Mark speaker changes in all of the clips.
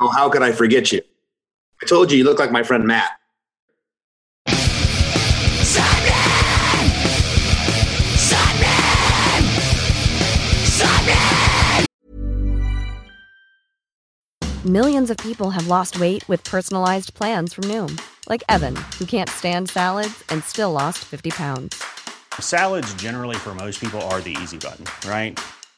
Speaker 1: Oh, how could I forget you? I told you you look like my friend Matt.
Speaker 2: Millions of people have lost weight with personalized plans from Noom, like Evan, who can't stand salads and still lost 50 pounds.
Speaker 3: Salads, generally, for most people, are the easy button, right?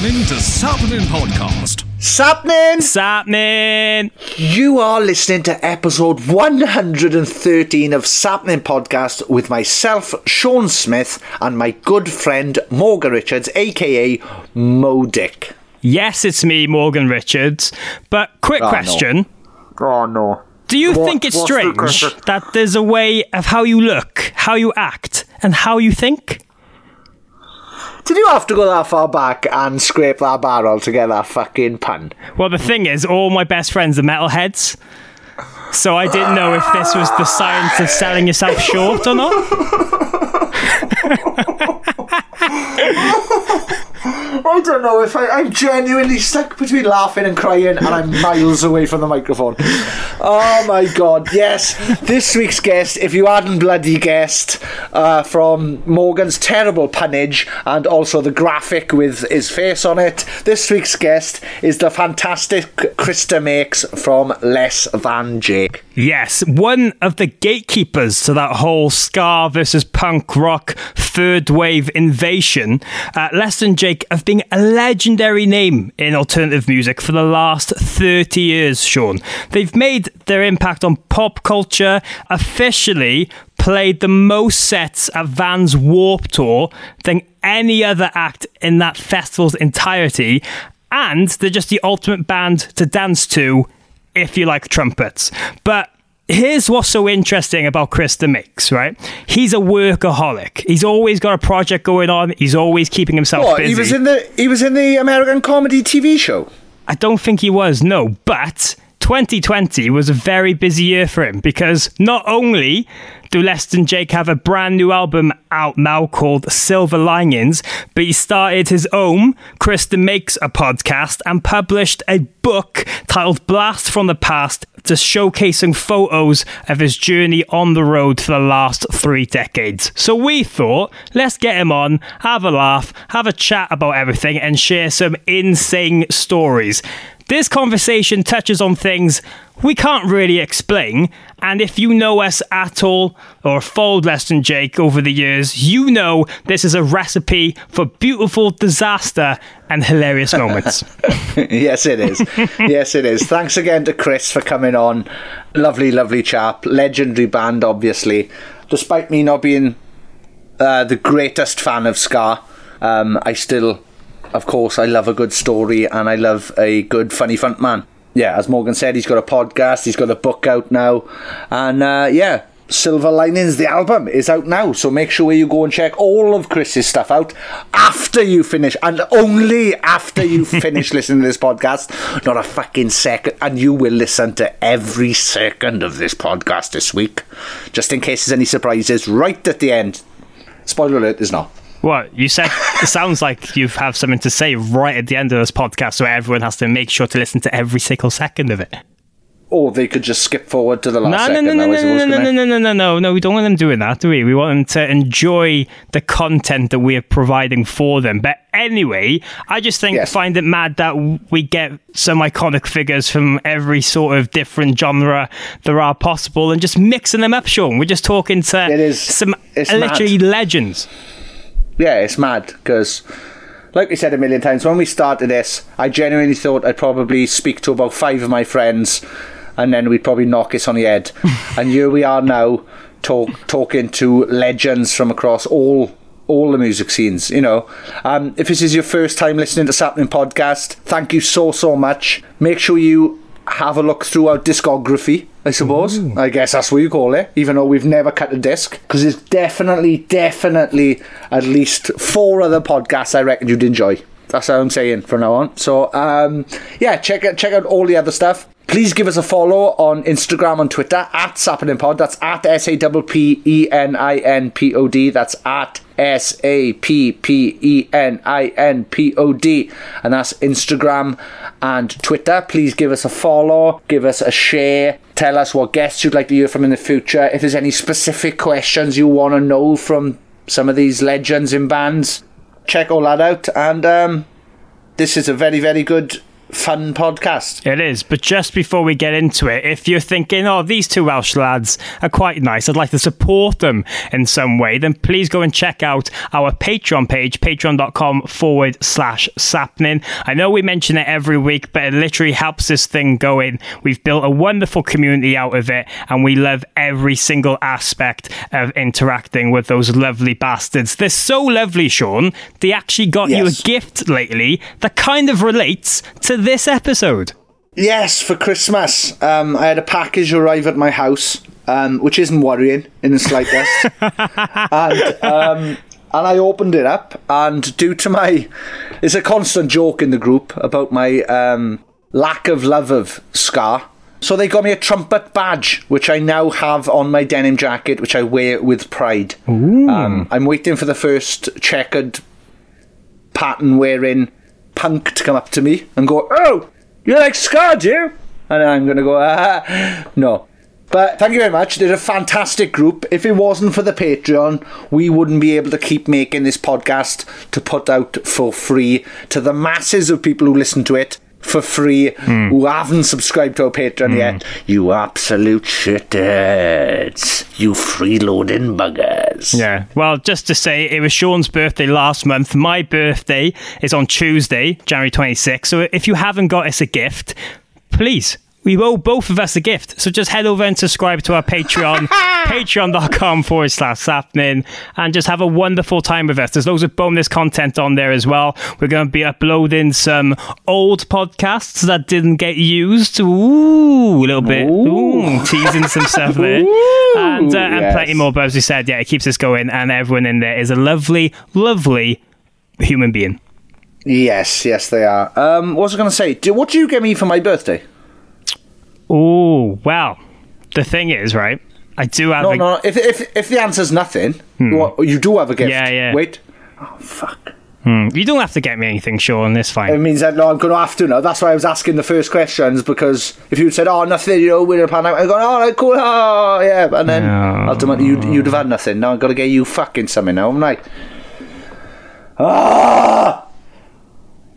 Speaker 4: Listening to Sapnin Podcast.
Speaker 5: Sapnin!
Speaker 6: Sapnin!
Speaker 5: You are listening to episode 113 of Sapnin Podcast with myself, Sean Smith, and my good friend Morgan Richards, aka Modick.
Speaker 6: Yes, it's me, Morgan Richards. But quick
Speaker 5: Oh, no.
Speaker 6: question.
Speaker 5: Oh no.
Speaker 6: Do you
Speaker 5: What-
Speaker 6: think it's
Speaker 5: what's the
Speaker 6: strange that there's a way of how you look, how you act, and how you think?
Speaker 5: Did you have to go that far back and scrape that barrel to get that fucking pun?
Speaker 6: Well, the thing is, all my best friends are metalheads. So I didn't know if this was the science of selling yourself short or not.
Speaker 5: I don't know if I, I'm genuinely stuck between laughing and crying, and I'm miles away from the microphone. Oh my god, yes. This week's guest, if you hadn't bloody guessed, uh, from Morgan's terrible punnage and also the graphic with his face on it, this week's guest is the fantastic Chris DeMakes from Less Than Jake.
Speaker 6: Yes, one of the gatekeepers to that whole ska versus punk rock third wave invasion. Uh, Less Than Jake have been a legendary name in alternative music for the last 30 years, Sean. They've made their impact on pop culture, officially played the most sets at Vans Warped Tour than any other act in that festival's entirety, and they're just the ultimate band to dance to if you like trumpets. But here's what's so interesting about Chris DeMakes, right? He's a workaholic. He's always got a project going on. He's always keeping himself
Speaker 5: What?
Speaker 6: busy.
Speaker 5: He was in the he was in the American comedy TV show.
Speaker 6: I don't think he was, no, but 2020 was a very busy year for him because not only do Less Than Jake have a brand new album out now called Silver Linings, but he started his own Chris DeMakes a podcast and published a book titled Blast from the Past just showcasing photos of his journey on the road for the last three decades. So we thought, let's get him on, have a laugh, have a chat about everything, and share some insane stories. This conversation touches on things we can't really explain, and if you know us at all or followed less than Jake over the years, you know this is a recipe for beautiful disaster and hilarious moments.
Speaker 5: yes, it is. yes, it is. Thanks again to Chris for coming on. Lovely, lovely chap. Legendary band, obviously. Despite me not being uh, the greatest fan of ska, um, I still, of course, I love a good story and I love a good, funny front man. Yeah, as Morgan said, he's got a podcast, he's got a book out now, and uh, yeah. Silver Linings, the album, is out now, so make sure you go and check all of Chris's stuff out after you finish, and only after you finish listening to this podcast. Not a fucking second, and you will listen to every second of this podcast this week, just in case there's any surprises right at the end. Spoiler alert, there's not.
Speaker 6: What you said? It sounds like you have something to say right at the end of this podcast, so everyone has to make sure to listen to every single second of it.
Speaker 5: or they could just skip forward to the last
Speaker 6: No, no,
Speaker 5: second.
Speaker 6: no, no, no, no, no, no, no, no, no, no, no. We don't want them doing that, do we? We want them to enjoy the content that we are providing for them. But anyway, I just think
Speaker 5: Yes.
Speaker 6: find it mad that we get some iconic figures from every sort of different genre there are possible and just mixing them up, Sean. We're just talking to
Speaker 5: It is-
Speaker 6: some literally
Speaker 5: mad.
Speaker 6: legends.
Speaker 5: Yeah, it's mad because, like we said a million times, when we started this, I genuinely thought I'd probably speak to about five of my friends, and then we'd probably knock us on the head. and here we are now, talk, talking to legends from across all all the music scenes. You know, um, if this is your first time listening to Sapnin Podcast, thank you so so much. Make sure you have a look through our discography. I suppose. I guess that's what you call it, even though we've never cut a disc. Because there's definitely, definitely at least four other podcasts I reckon you'd enjoy. That's how I'm saying from now on. So, um, yeah, check out check out all the other stuff. Please give us a follow on Instagram and Twitter at Sappening Pod. That's at S A P P E N I N P O D. That's at S A P P E N I N P O D. And that's Instagram and Twitter. Please give us a follow, give us a share, tell us what guests you'd like to hear from in the future. If there's any specific questions you want to know from some of these legends in bands, check all that out. And um, this is a very, very good, fun podcast.
Speaker 6: It is, but just before we get into it, if you're thinking, oh, these two Welsh lads are quite nice, I'd like to support them in some way, then please go and check out our Patreon page, patreon.com forward slash sapnin. I know we mention it every week, but it literally helps this thing going. We've built a wonderful community out of it, and we love every single aspect of interacting with those lovely bastards. They're so lovely, Sean. They actually got you a gift lately that kind of relates to this episode.
Speaker 5: Yes, for Christmas, um, I had a package arrive at my house, um, which isn't worrying in the slightest. and um, and I opened it up, and due to my, it's a constant joke in the group about my um, lack of love of ska. So they got me a trumpet badge, which I now have on my denim jacket, which I wear with pride. Um, I'm waiting for the first checkered pattern wearing to come up to me and go, "Oh, you're like ska, do you?" And I'm gonna go, ah, "No." But thank you very much. They're a fantastic group. If it wasn't for the Patreon, we wouldn't be able to keep making this podcast to put out for free to the masses of people who listen to it for free hmm. who haven't subscribed to our Patreon hmm. yet. You absolute shitheads. You freeloading buggers.
Speaker 6: Yeah. Well, just to say, it was Sean's birthday last month. My birthday is on Tuesday, January 26th. So if you haven't got us a gift, please. We owe both of us a gift. So just head over and subscribe to our Patreon, patreon.com forward slash sapnin, and just have a wonderful time with us. There's loads of bonus content on there as well. We're going to be uploading some old podcasts that didn't get used. Ooh, a little bit. Ooh, teasing some stuff there. and, uh, and plenty more. But as we said, yeah, it keeps us going, and everyone in there is a lovely, lovely human being.
Speaker 5: Yes, yes, they are. Um, what was I going to say? Do, what do you get me for my birthday?
Speaker 6: Oh, well, the thing is, right? I do have
Speaker 5: No,
Speaker 6: a.
Speaker 5: no. If if if the answer's nothing, what, you do have a gift.
Speaker 6: Yeah, yeah.
Speaker 5: Wait. Oh fuck.
Speaker 6: Hmm, You don't have to get me anything, Sean.
Speaker 5: It
Speaker 6: fine.
Speaker 5: It means that no, I'm going to have to now. That's why I was asking the first questions because if you'd said, "Oh, nothing," you know, we're a pan out, I'd go, "Oh, right, cool, oh, yeah," and then
Speaker 6: No.
Speaker 5: ultimately you'd, you'd have had nothing. Now I've got to get you fucking something now, haven't I? Ah.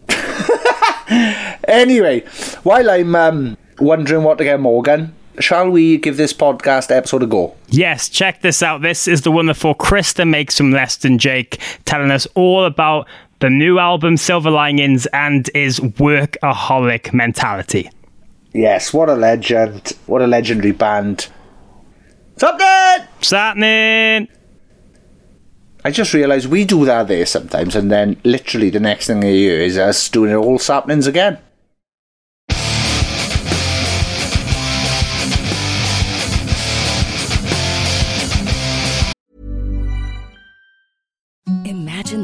Speaker 5: anyway, while I'm um, wondering what to get Morgan, shall we give this podcast episode a go?
Speaker 6: Yes, check this out. This is the wonderful Chris DeMakes from Less Than Jake telling us all about the new album Silver Linings and his workaholic mentality.
Speaker 5: Yes, what a legend! What a legendary band! Something.
Speaker 6: Happening?
Speaker 5: I just realised we do that there sometimes, and then literally the next thing you hear is us doing it all saplings again.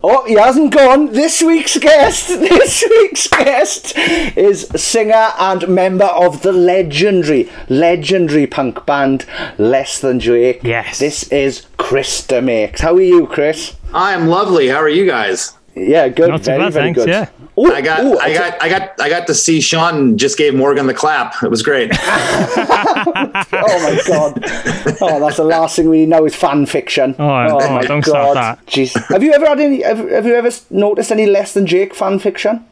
Speaker 5: Oh, he hasn't gone. This week's guest, this week's guest is singer and member of the legendary, legendary punk band Less Than Jake.
Speaker 6: Yes.
Speaker 5: This is Chris DeMakes. How are you, Chris?
Speaker 1: I am lovely. How are you guys?
Speaker 5: Yeah, good.
Speaker 6: Not too
Speaker 5: very,
Speaker 6: bad,
Speaker 5: very
Speaker 6: thanks,
Speaker 5: good.
Speaker 6: yeah.
Speaker 5: Ooh,
Speaker 1: I got,
Speaker 5: ooh,
Speaker 1: I got, I got, I got to see Sean just gave Morgan the clap. It was great.
Speaker 5: oh my god! Oh, that's the last thing we know is fan fiction.
Speaker 6: Oh, oh, don't start that.
Speaker 5: Jeez, have you ever had any? Have, have you ever noticed any less than Jake fan fiction?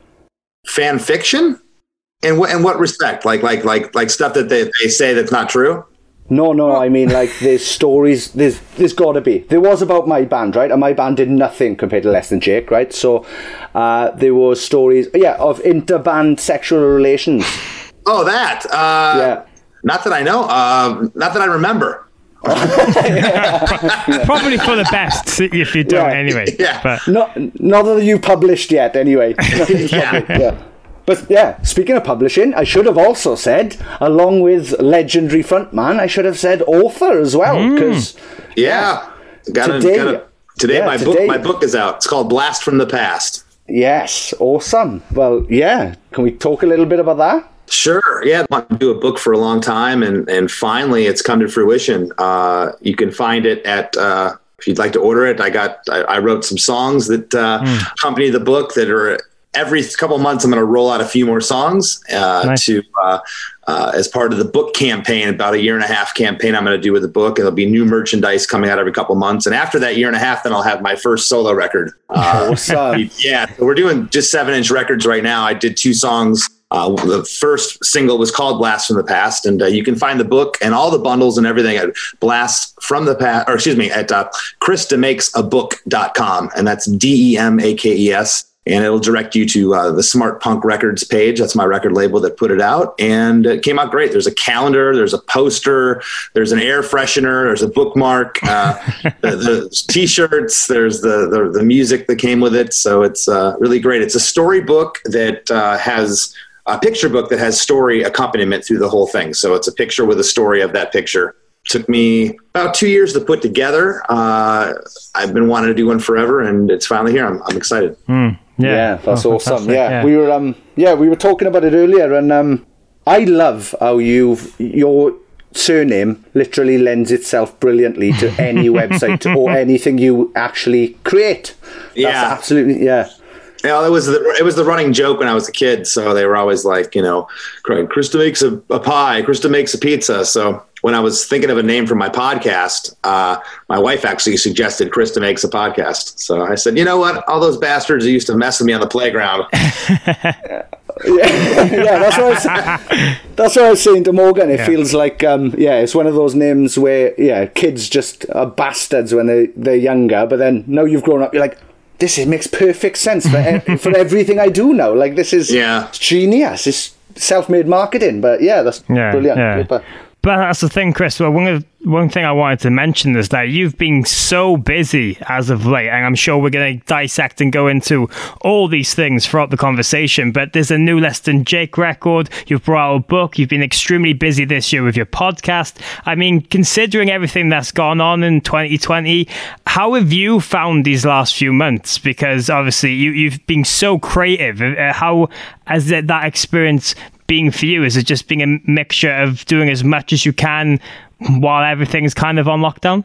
Speaker 1: Fan fiction? In what, in what respect? Like, like, like, like stuff that they, they say that's not true?
Speaker 5: No, no, I mean like there's stories. There's there's got to be. There was about my band, right? And my band did nothing compared to Less Than Jake, right? So uh, there was stories, yeah, of interband sexual relations.
Speaker 1: Oh, that. Uh,
Speaker 5: Yeah.
Speaker 1: Not that I know. Uh, not that I remember.
Speaker 6: Probably for the best if you don't
Speaker 5: Yeah.
Speaker 6: anyway.
Speaker 1: Yeah.
Speaker 6: But
Speaker 5: Not not that you published yet, anyway.
Speaker 1: Yeah.
Speaker 5: yeah. But yeah, speaking of publishing, I should have also said, along with legendary frontman, I should have said author as well, because
Speaker 1: Yeah. Got to,
Speaker 5: Today-
Speaker 1: got to, today
Speaker 5: yeah,
Speaker 1: my
Speaker 5: today-
Speaker 1: book, my book is out. It's called Blast from the Past.
Speaker 5: yes, awesome. Well, yeah, can we talk a little bit about that?
Speaker 1: Sure. Yeah, I wanted to do a book for a long time, and and finally it's come to fruition. Uh, you can find it at. Uh, if you'd like to order it, I got. I, I wrote some songs that uh, accompany the book that are every couple months. I'm going to roll out a few more songs uh,
Speaker 6: Nice.
Speaker 1: to uh, uh, as part of the book campaign. About a year and a half campaign I'm going to do with the book. and There'll be new merchandise coming out every couple months, and after that year and a half, then I'll have my first solo record. Uh,
Speaker 5: Awesome.
Speaker 1: yeah, so we're doing just seven inch records right now. I did two songs. Uh, the first single was called Blast from the Past, and uh, you can find the book and all the bundles and everything at Blast from the Past, or excuse me, at uh, ChrisDemakesAbook.com, and that's D E M A K E S. And it'll direct you to uh, the Smart Punk Records page. That's my record label that put it out, and it came out great. There's a calendar, there's a poster, there's an air freshener, there's a bookmark, uh, the, the t-shirts, there's the, the the music that came with it. So it's uh, really great. It's a storybook that uh, has a picture book that has story accompaniment through the whole thing. So it's a picture with a story of that picture. Took me about two years to put together. Uh, I've been wanting to do one forever, and it's finally here. I'm, I'm excited.
Speaker 6: Yeah,
Speaker 5: Yeah, that's
Speaker 6: Oh,
Speaker 5: awesome.
Speaker 6: fantastic,
Speaker 5: Yeah. we were um yeah we were talking about it earlier, and um I love how you've your surname literally lends itself brilliantly to any website or anything you actually create. That's
Speaker 1: Yeah.
Speaker 5: absolutely yeah.
Speaker 1: Yeah, it was the it was the running joke when I was a kid. So they were always like, you know, Chris DeMakes a, a pie, Chris DeMakes a pizza. So when I was thinking of a name for my podcast, uh, my wife actually suggested Chris DeMakes a podcast. So I said, you know what, all those bastards who used to mess with me on the playground,
Speaker 5: yeah, that's what I was, that's what I was saying to Morgan. It yeah. feels like, um, yeah, it's one of those names where, yeah, kids just are bastards when they they're younger, but then now you've grown up, you're like, this is, makes perfect sense for for everything I do now. Like this is
Speaker 1: yeah.
Speaker 5: genius. It's self-made marketing, but yeah, that's yeah, brilliant. Yeah.
Speaker 6: But that's the thing, Chris. Well, one of one thing I wanted to mention is that you've been so busy as of late, and I'm sure we're going to dissect and go into all these things throughout the conversation. But there's a new Less Than Jake record. You've brought out a book. You've been extremely busy this year with your podcast. I mean, considering everything that's gone on in 2020, how have you found these last few months? Because obviously you, you've been so creative. Uh, how has that, that experience being for you? Is it just being a mixture of doing as much as you can while everything's kind of on lockdown?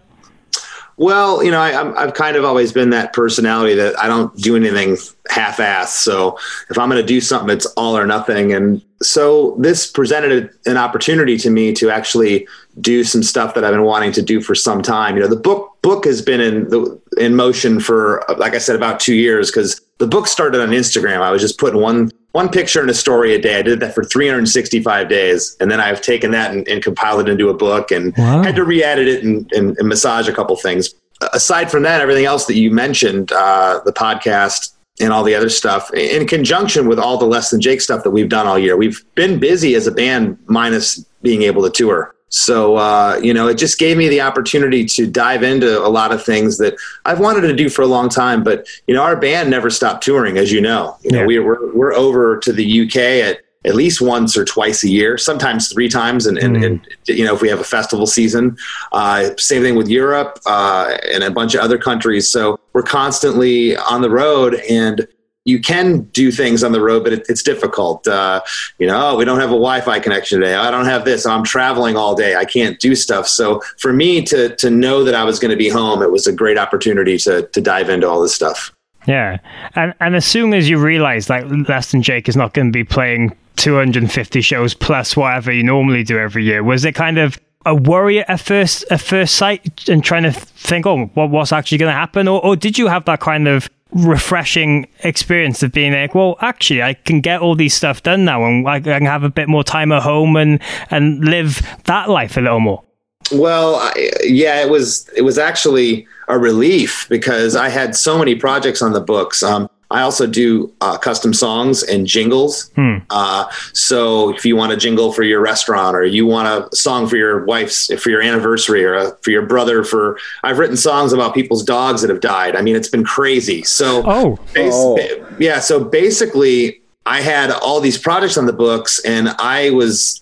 Speaker 1: Well, you know, I, have kind of always been that personality that I don't do anything half-assed. So if I'm going to do something, it's all or nothing. And so this presented an opportunity to me to actually do some stuff that I've been wanting to do for some time. You know, the book book has been in the, in motion for, like I said, about two years because the book started on Instagram. I was just putting one one picture and a story a day. I did that for 365 days, and then I've taken that and, and compiled it into a book and wow. had to re-edit it and, and, and, massage a couple things. Aside from that, everything else that you mentioned, uh, the podcast and all the other stuff, in conjunction with all the less than Jake stuff that we've done all year, we've been busy as a band, minus being able to tour. So, uh, you know, it just gave me the opportunity to dive into a lot of things that I've wanted to do for a long time. But, you know, our band never stopped touring, as you know. You know, we, we're, we're over to the UK at at least once or twice a year, sometimes three times. And, and, mm. and you know, if we have a festival season, uh, same thing with Europe uh, and a bunch of other countries. So we're constantly on the road and you can do things on the road, but it, it's difficult. Uh, you know, oh, we don't have a Wi-Fi connection today. I don't have this. I'm traveling all day. I can't do stuff. So for me to to know that I was going to be home, it was a great opportunity to to dive into all this stuff.
Speaker 6: Yeah, and and as soon as you realize like Than Jake is not going to be playing 250 shows plus whatever you normally do every year, was it kind of a worry at first at first sight and trying to think, oh, what what's actually going to happen, or, or did you have that kind of refreshing experience of being like, well, actually, I can get all these stuff done now, and I can have a bit more time at home and and live that life a little more.
Speaker 1: Well, I, yeah, it was it was actually a relief because I had so many projects on the books. Um, I also do uh, custom songs and jingles. Hmm. Uh, so if you want a jingle for your restaurant, or you want a song for your wife's for your anniversary, or a, for your brother, for I've written songs about people's dogs that have died. I mean, it's been crazy. So
Speaker 6: oh,
Speaker 1: bas- oh. yeah. So basically, I had all these projects on the books, and I was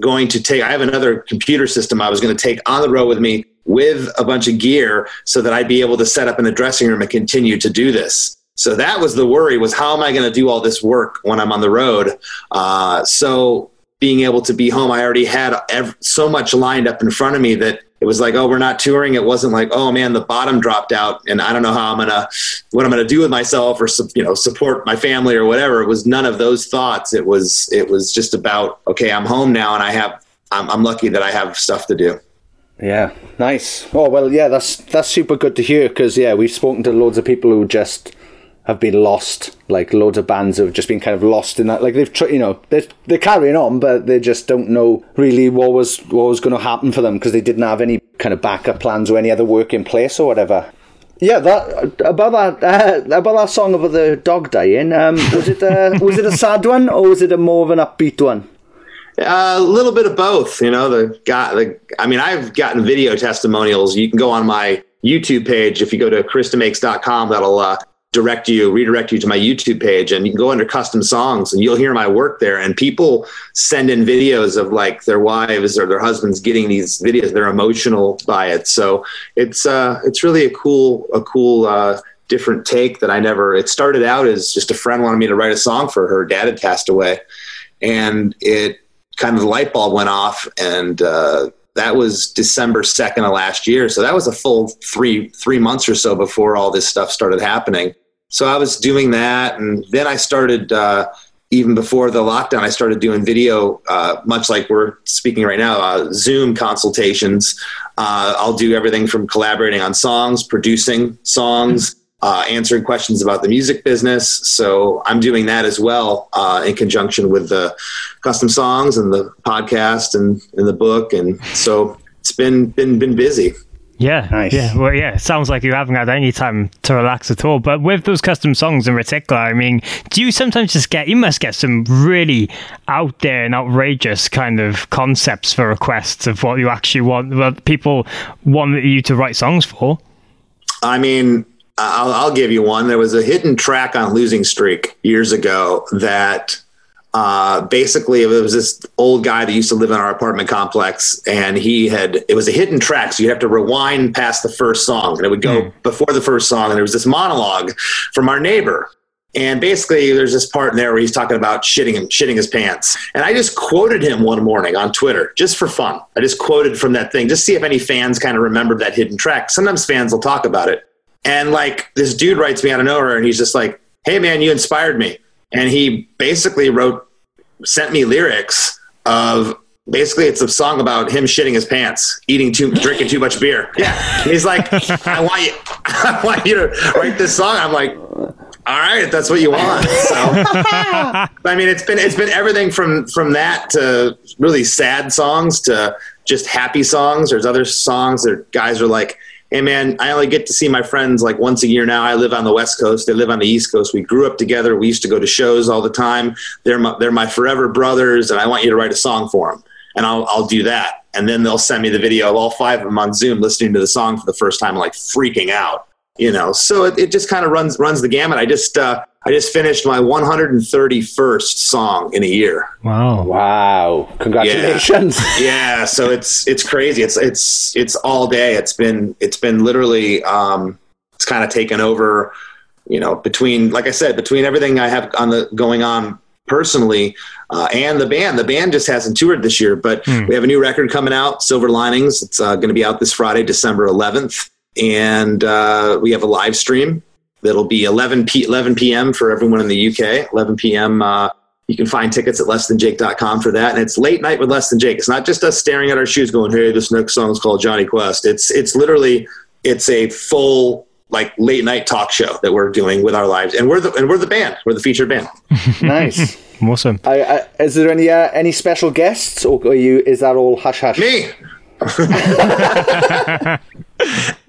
Speaker 1: going to take. I have another computer system I was going to take on the road with me with a bunch of gear so that I'd be able to set up in the dressing room and continue to do this. So that was the worry was how am I going to do all this work when I'm on the road? Uh, so being able to be home, I already had ev- so much lined up in front of me that it was like, oh, we're not touring. It wasn't like, oh man, the bottom dropped out, and I don't know how I'm gonna, what I'm gonna do with myself, or you know, support my family or whatever. It was none of those thoughts. It was, it was just about, okay, I'm home now, and I have, I'm, I'm lucky that I have stuff to do.
Speaker 5: Yeah, nice. Oh well, yeah, that's that's super good to hear because yeah, we've spoken to loads of people who just have been lost. Like loads of bands have just been kind of lost in that. Like they've, tr- you know, they're, they're carrying on, but they just don't know really what was what was going to happen for them because they didn't have any kind of backup plans or any other work in place or whatever. Yeah, that about that uh, about that song about the dog dying. Um, was it uh, was it a sad one or was it a more of an upbeat one?
Speaker 1: Uh, a little bit of both. You know, the got the. I mean, I've gotten video testimonials. You can go on my YouTube page if you go to chrisdemakes.com. That'll uh, direct you, redirect you to my YouTube page, and you can go under custom songs, and you'll hear my work there. And people send in videos of like their wives or their husbands getting these videos. They're emotional by it, so it's uh, it's really a cool a cool uh, different take that I never. It started out as just a friend wanted me to write a song for her. Dad had passed away, and it kind of the light bulb went off, and uh, that was December 2nd of last year. So that was a full three, three months or so before all this stuff started happening. So I was doing that. And then I started, uh, even before the lockdown, I started doing video, uh, much like we're speaking right now, uh, Zoom consultations. Uh, I'll do everything from collaborating on songs, producing songs, uh, answering questions about the music business. So I'm doing that as well uh, in conjunction with the custom songs and the podcast and, and the book. And so it's been been been busy.
Speaker 6: Yeah,
Speaker 5: Nice.
Speaker 6: yeah, well, yeah. It sounds like you haven't had any time to relax at all. But with those custom songs in particular, I mean, do you sometimes just get? You must get some really out there and outrageous kind of concepts for requests of what you actually want, what people want you to write songs for.
Speaker 1: I mean, I'll, I'll give you one. There was a hidden track on Losing Streak years ago that uh, basically it was this old guy that used to live in our apartment complex, and he had it was a hidden track, so you have to rewind past the first song, and it would go before the first song, and there was this monologue from our neighbor. And basically, there's this part in there where he's talking about shitting him, shitting his pants. And I just quoted him one morning on Twitter just for fun. I just quoted from that thing, just see if any fans kind of remembered that hidden track. Sometimes fans will talk about it. And like this dude writes me out of nowhere and he's just like, Hey man, you inspired me. And he basically wrote, sent me lyrics of basically it's a song about him shitting his pants, eating too, drinking too much beer. Yeah. He's like, I want you, I want you to write this song. I'm like, all right, if that's what you want. So, I mean, it's been, it's been everything from, from that to really sad songs to just happy songs. There's other songs that guys are like, Hey man, I only get to see my friends like once a year now. I live on the West Coast. They live on the East Coast. We grew up together. We used to go to shows all the time. They're my, they're my forever brothers, and I want you to write a song for them. And I'll, I'll do that. And then they'll send me the video of all five of them on Zoom listening to the song for the first time, like freaking out, you know? So it, it just kind of runs, runs the gamut. I just, uh, I just finished my 131st song in a year.
Speaker 6: Wow.
Speaker 5: Wow. Congratulations.
Speaker 1: yeah so it's it's crazy it's it's it's all day it's been it's been literally um it's kind of taken over you know between like i said between everything i have on the going on personally uh, and the band the band just hasn't toured this year but we have a new record coming out silver linings it's uh, going to be out this friday december 11th and uh, we have a live stream that'll be 11 p 11 p.m for everyone in the uk 11 p.m uh, you can find tickets at lessthanjake.com for that. And it's late night with Less Than Jake. It's not just us staring at our shoes going, hey, this next song is called Johnny Quest. It's, it's literally, it's a full like late night talk show that we're doing with our lives. And we're the, and we're the band, we're the featured band.
Speaker 5: nice.
Speaker 6: Awesome.
Speaker 5: I, I, is there any uh, any special guests, or are you? Is that all hush hush?
Speaker 1: Me.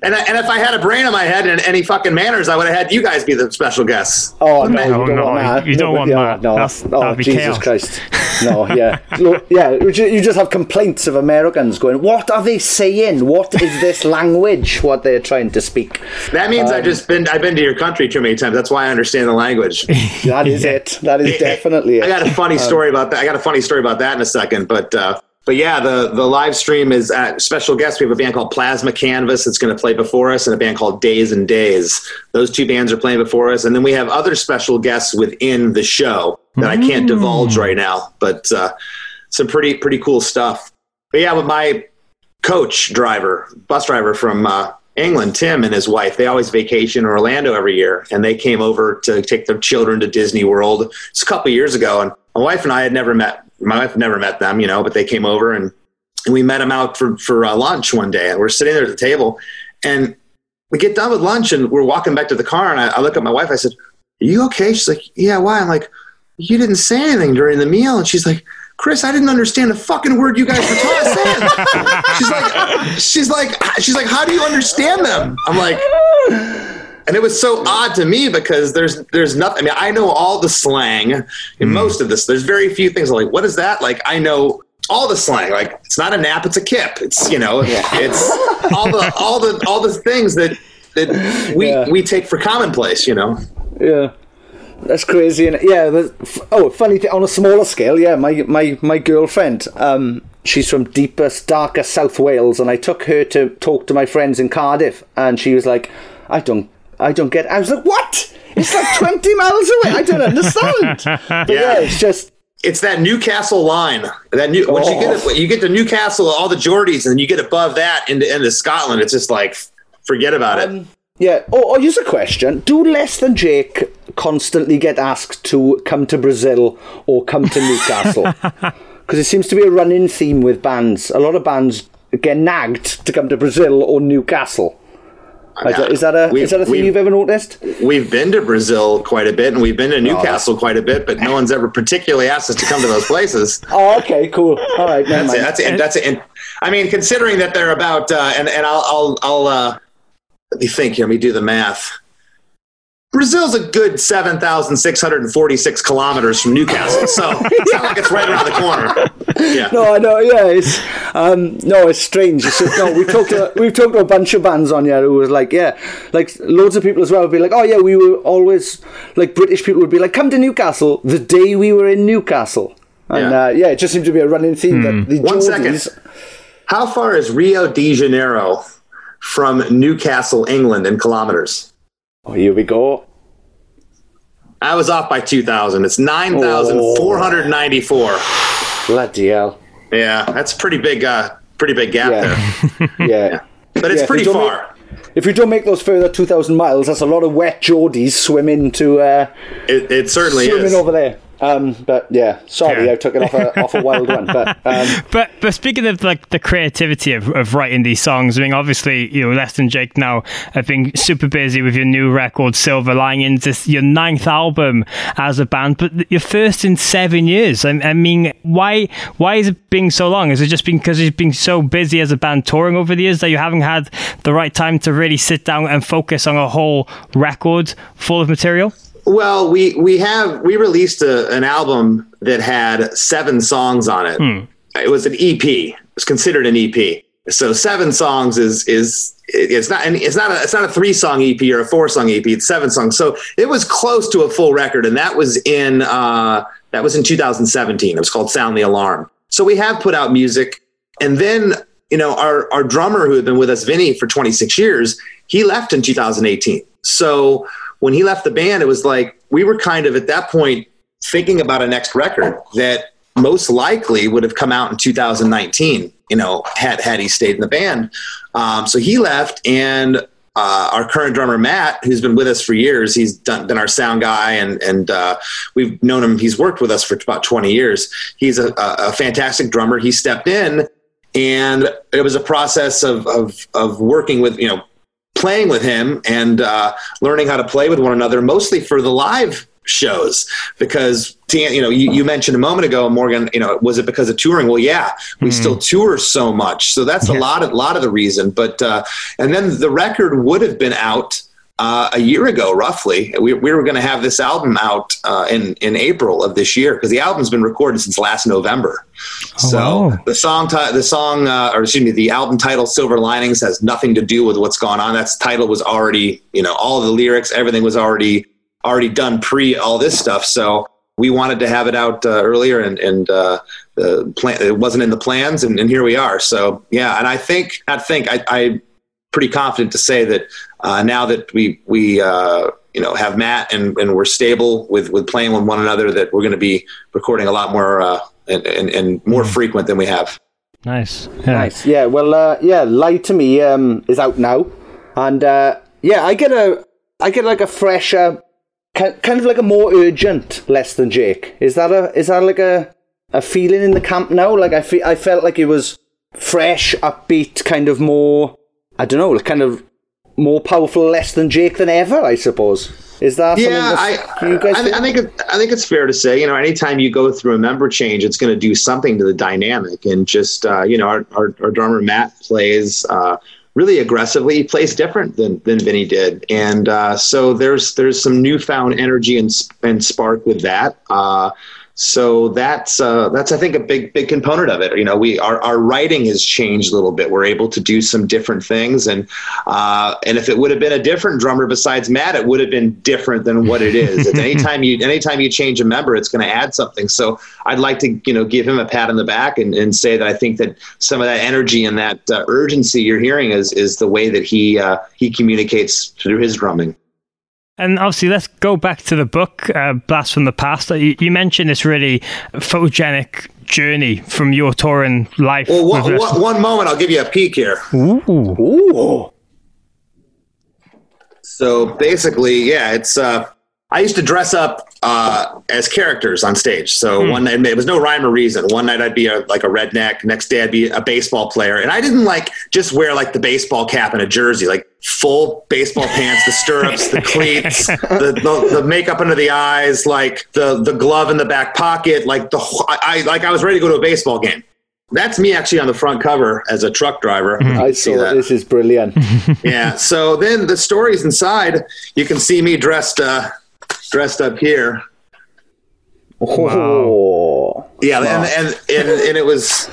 Speaker 1: and, I, and if I had a brain in my head and any fucking manners, I would have had you guys be the special guests.
Speaker 5: Oh no,
Speaker 6: No,
Speaker 5: you don't
Speaker 6: no,
Speaker 5: want that.
Speaker 6: you don't want
Speaker 5: yeah,
Speaker 6: that.
Speaker 5: No,
Speaker 6: That's-
Speaker 5: oh
Speaker 6: be
Speaker 5: Jesus
Speaker 6: chaos.
Speaker 5: Christ. No, yeah, Look, yeah. You just have complaints of Americans going, "What are they saying? What is this language? What they're trying to speak?"
Speaker 1: That means
Speaker 5: Um,
Speaker 1: I've just been, I've been to your country too many times. That's why I understand the language.
Speaker 5: That is it. That is definitely it.
Speaker 1: I got a funny story about that. I got a funny story about that in a second, but uh, but yeah, the the live stream is at special guest. We have a band called Plasma Canvas that's going to play before us, and a band called Days and Days. Those two bands are playing before us, and then we have other special guests within the show that I can't divulge right now, but uh, some pretty pretty cool stuff. But yeah, with my coach driver, bus driver from uh, England, Tim and his wife, they always vacation in Orlando every year, and they came over to take their children to Disney World. It's a couple years ago, and my wife and I had never met. My wife never met them, you know, but they came over and, and we met them out for for uh, lunch one day, and we're sitting there at the table, and we get done with lunch, and we're walking back to the car, and I, I look at my wife. I said, "Are you okay?" She's like, "Yeah, why?" I'm like, "You didn't say anything during the meal," and she's like. Chris, I didn't understand a fucking word you guys were ta- saying. she's like, she's like, she's like, how do you understand them? I'm like, and it was so odd to me because there's there's nothing. I mean, I know all the slang in most of this. There's very few things. I'm like, what is that? Like, I know all the slang. Like, it's not a nap, it's a kip. It's you know, it's all the all the all the things that that we
Speaker 5: Yeah.
Speaker 1: we take for commonplace. You know.
Speaker 5: Yeah. That's crazy, and yeah. The, oh, funny thing on a smaller scale, yeah. My my my girlfriend, um, she's from deepest, darkest South Wales, and I took her to talk to my friends in Cardiff, and she was like, "I don't, I don't get." I was like, "What? It's like twenty miles away. I don't understand." But yeah, it's just
Speaker 1: it's that Newcastle line. That new once you
Speaker 5: Oh.
Speaker 1: get it, oh. you get to Newcastle, all the Geordies, and you get above that into into Scotland. It's just like forget about it.
Speaker 5: Um, yeah. Oh, oh, here's a question. Do Less Than Jake constantly get asked to come to Brazil or come to Newcastle? Because it seems to be a running theme with bands. A lot of bands get nagged to come to Brazil or Newcastle. I is that a
Speaker 1: We-
Speaker 5: is that a thing you've ever noticed?
Speaker 1: We've been to Brazil quite a bit, and we've been to Newcastle quite a bit, but no one's ever particularly asked us to come to those places.
Speaker 5: Oh, okay, cool. All right, never
Speaker 1: That's
Speaker 5: mind.
Speaker 1: it. That's it. That's it. And, I mean, considering that they're about, uh, and and I'll I'll I'll uh, let me think here. Let me do the math. Brazil's a good seven thousand six hundred and forty-six kilometers from Newcastle, so it's not like it's right around the corner. Yeah.
Speaker 5: No, I know. Yeah, it's um, no, it's strange. It's just, no, we've talked to we've talked to a bunch of bands on here who was like, yeah, like loads of people as well would be like, oh yeah, we were always like British people would be like, come to Newcastle the day we were in Newcastle, and
Speaker 1: Yeah.
Speaker 5: uh, yeah, it just seemed to be a running theme that the
Speaker 1: One second.
Speaker 5: Geordies-
Speaker 1: How far is Rio de Janeiro from Newcastle, England, in kilometers?
Speaker 5: Oh, here we go.
Speaker 1: I was off by two thousand. It's nine thousand four hundred ninety-four.
Speaker 5: Bloody hell.
Speaker 1: Yeah, that's pretty big. Uh, pretty big gap
Speaker 5: Yeah.
Speaker 1: there.
Speaker 5: Yeah.
Speaker 1: But it's
Speaker 5: Yeah,
Speaker 1: pretty far.
Speaker 5: If you don't make those further 2,000 miles, that's a lot of wet Geordies swimming to uh,
Speaker 1: It, it certainly
Speaker 5: swimming
Speaker 1: is.
Speaker 5: over there. Um, but yeah, sorry,
Speaker 6: Yeah.
Speaker 5: I took it off a, off a wild one. But um,
Speaker 6: But but speaking of like the creativity of, of writing these songs, I mean, obviously, you know, Less Than Jake now have been super busy with your new record, Silver Linings, this your ninth album as a band, but your first in seven years. I, I mean, why why is it being so long? Is it just because you've been so busy as a band touring over the years that you haven't had the right time to really sit down and focus on a whole record full of material?
Speaker 1: Well, we we have we released a, an album that had seven songs on it. It was an EP. It was considered an EP. So seven songs is is it's not and it's not a it's not a three song EP or a four song EP. It's seven songs. So it was close to a full record, and that was in uh, that was in 2017. It was called Sound the Alarm. So we have put out music, and then you know our our drummer who had been with us, Vinny, for 26 years, he left in 2018. So when he left the band, it was like we were kind of at that point thinking about a next record that most likely would have come out in 2019. You know, had had he stayed in the band. Um, so he left, and uh, our current drummer Matt, who's been with us for years, he's done, been our sound guy, and and uh, we've known him. He's worked with us for about 20 years. He's a, a, fantastic drummer. He stepped in, and it was a process of of of working with you know playing with him and uh, learning how to play with one another, mostly for the live shows. Because you know, you, you mentioned a moment ago, Morgan. You know, was it because of touring? Well, yeah, we still tour so much, so that's a lot of lot of the reason. But uh, and then the record would have been out. Uh, a year ago, roughly, we, we were going to have this album out uh, in in April of this year because the album's been recorded since last November. so
Speaker 6: wow.
Speaker 1: the song, ti- the song, uh, or excuse me, the album title "Silver Linings" has nothing to do with what's gone on. That title was already, you know, all the lyrics, everything was already already done pre all this stuff. So we wanted to have it out uh, earlier, and and uh, the plan it wasn't in the plans, and, and here we are. So yeah, and I think, I think, I, I pretty confident to say that uh, now that we we uh, you know have Matt and, and we're stable with with playing with one another, that we're going to be recording a lot more uh, and, and, and more frequent than we have.
Speaker 6: Nice. Yeah.
Speaker 5: Nice. Yeah. Well. Uh, yeah. Lie to me um, is out now, and uh, yeah, I get a, I get like a fresher, kind of like a more urgent less than Jake. Is that a, is that like a, a feeling in the camp now? Like I fe- I felt like it was fresh, upbeat, kind of more, I don't know, kind of more powerful less than Jake than ever. I suppose. Is that something
Speaker 1: Yeah, I,
Speaker 5: you guys
Speaker 1: I, thi- I think it, I think it's fair to say, you know, anytime you go through a member change, it's going to do something to the dynamic. And just, uh, you know, our, our, our drummer Matt plays uh, really aggressively. He plays different than than Vinny did, and uh, so there's there's some newfound energy and and spark with that. So that's uh, that's I think a big big component of it. You know, we our, our writing has changed a little bit. We're able to do some different things, and uh, and if it would have been a different drummer besides Matt, it would have been different than what it is. Anytime you anytime you change a member, it's going to add something. So I'd like to you know give him a pat on the back and, and say that I think that some of that energy and that uh, urgency you're hearing is is the way that he uh, he communicates through his drumming.
Speaker 6: And obviously, let's go back to the book, uh, Blast from the Past. You, you mentioned this really photogenic journey from your touring life.
Speaker 1: Well, one, one, one moment, I'll give you a peek here.
Speaker 6: Ooh.
Speaker 5: Ooh.
Speaker 1: So basically, yeah, it's uh, I used to dress up uh, as characters on stage. So
Speaker 6: Hmm.
Speaker 1: one night it was no rhyme or reason. One night I'd be a, like a redneck. Next day I'd be a baseball player, and I didn't like just wear like the baseball cap and a jersey, like full baseball pants, the stirrups, the cleats, the, the the makeup under the eyes, like the the glove in the back pocket, like the I, I like I was ready to go to a baseball game. That's me actually on the front cover as a truck driver.
Speaker 5: I
Speaker 1: see that.
Speaker 5: this is brilliant.
Speaker 1: yeah. So then the stories inside, you can see me dressed uh, dressed up here.
Speaker 5: Oh,
Speaker 1: Yeah, and, and and and it was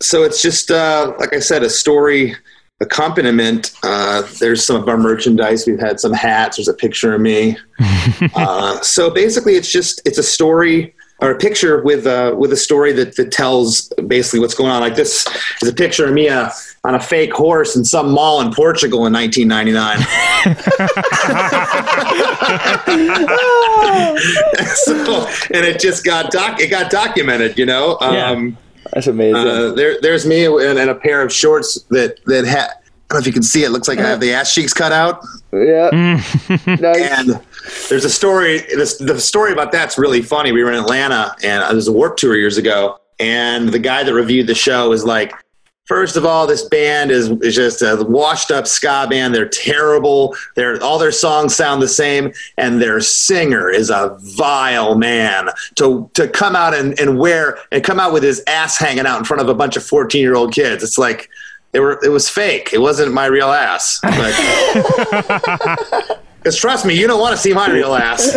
Speaker 1: so it's just uh, like I said, a story accompaniment. Uh, there's some of our merchandise. We've had some hats. There's a picture of me. uh, so basically, it's just it's a story or a picture with uh, with a story that that tells basically what's going on. Like this is a picture of me uh, on a fake horse in some mall in Portugal in 1999. so, and it just got doc it got documented, you know.
Speaker 6: Yeah.
Speaker 1: Um,
Speaker 5: that's amazing.
Speaker 1: uh, there, there's me in, in a pair of shorts that that ha- I don't know if you can see it. Looks like I have the ass cheeks cut out.
Speaker 5: yeah, nice.
Speaker 1: And there's a story. This, the story about that's really funny. We were in Atlanta, and uh, there was a Warped Tour years ago, and the guy that reviewed the show was like. First of all, this band is, is just a washed up ska band. They're terrible. They're, all their songs sound the same, and their singer is a vile man. To to come out and, and wear and come out with his ass hanging out in front of a bunch of fourteen year old kids. It's like they were. It was fake. It wasn't my real ass. But because trust me, you don't want to see my real ass.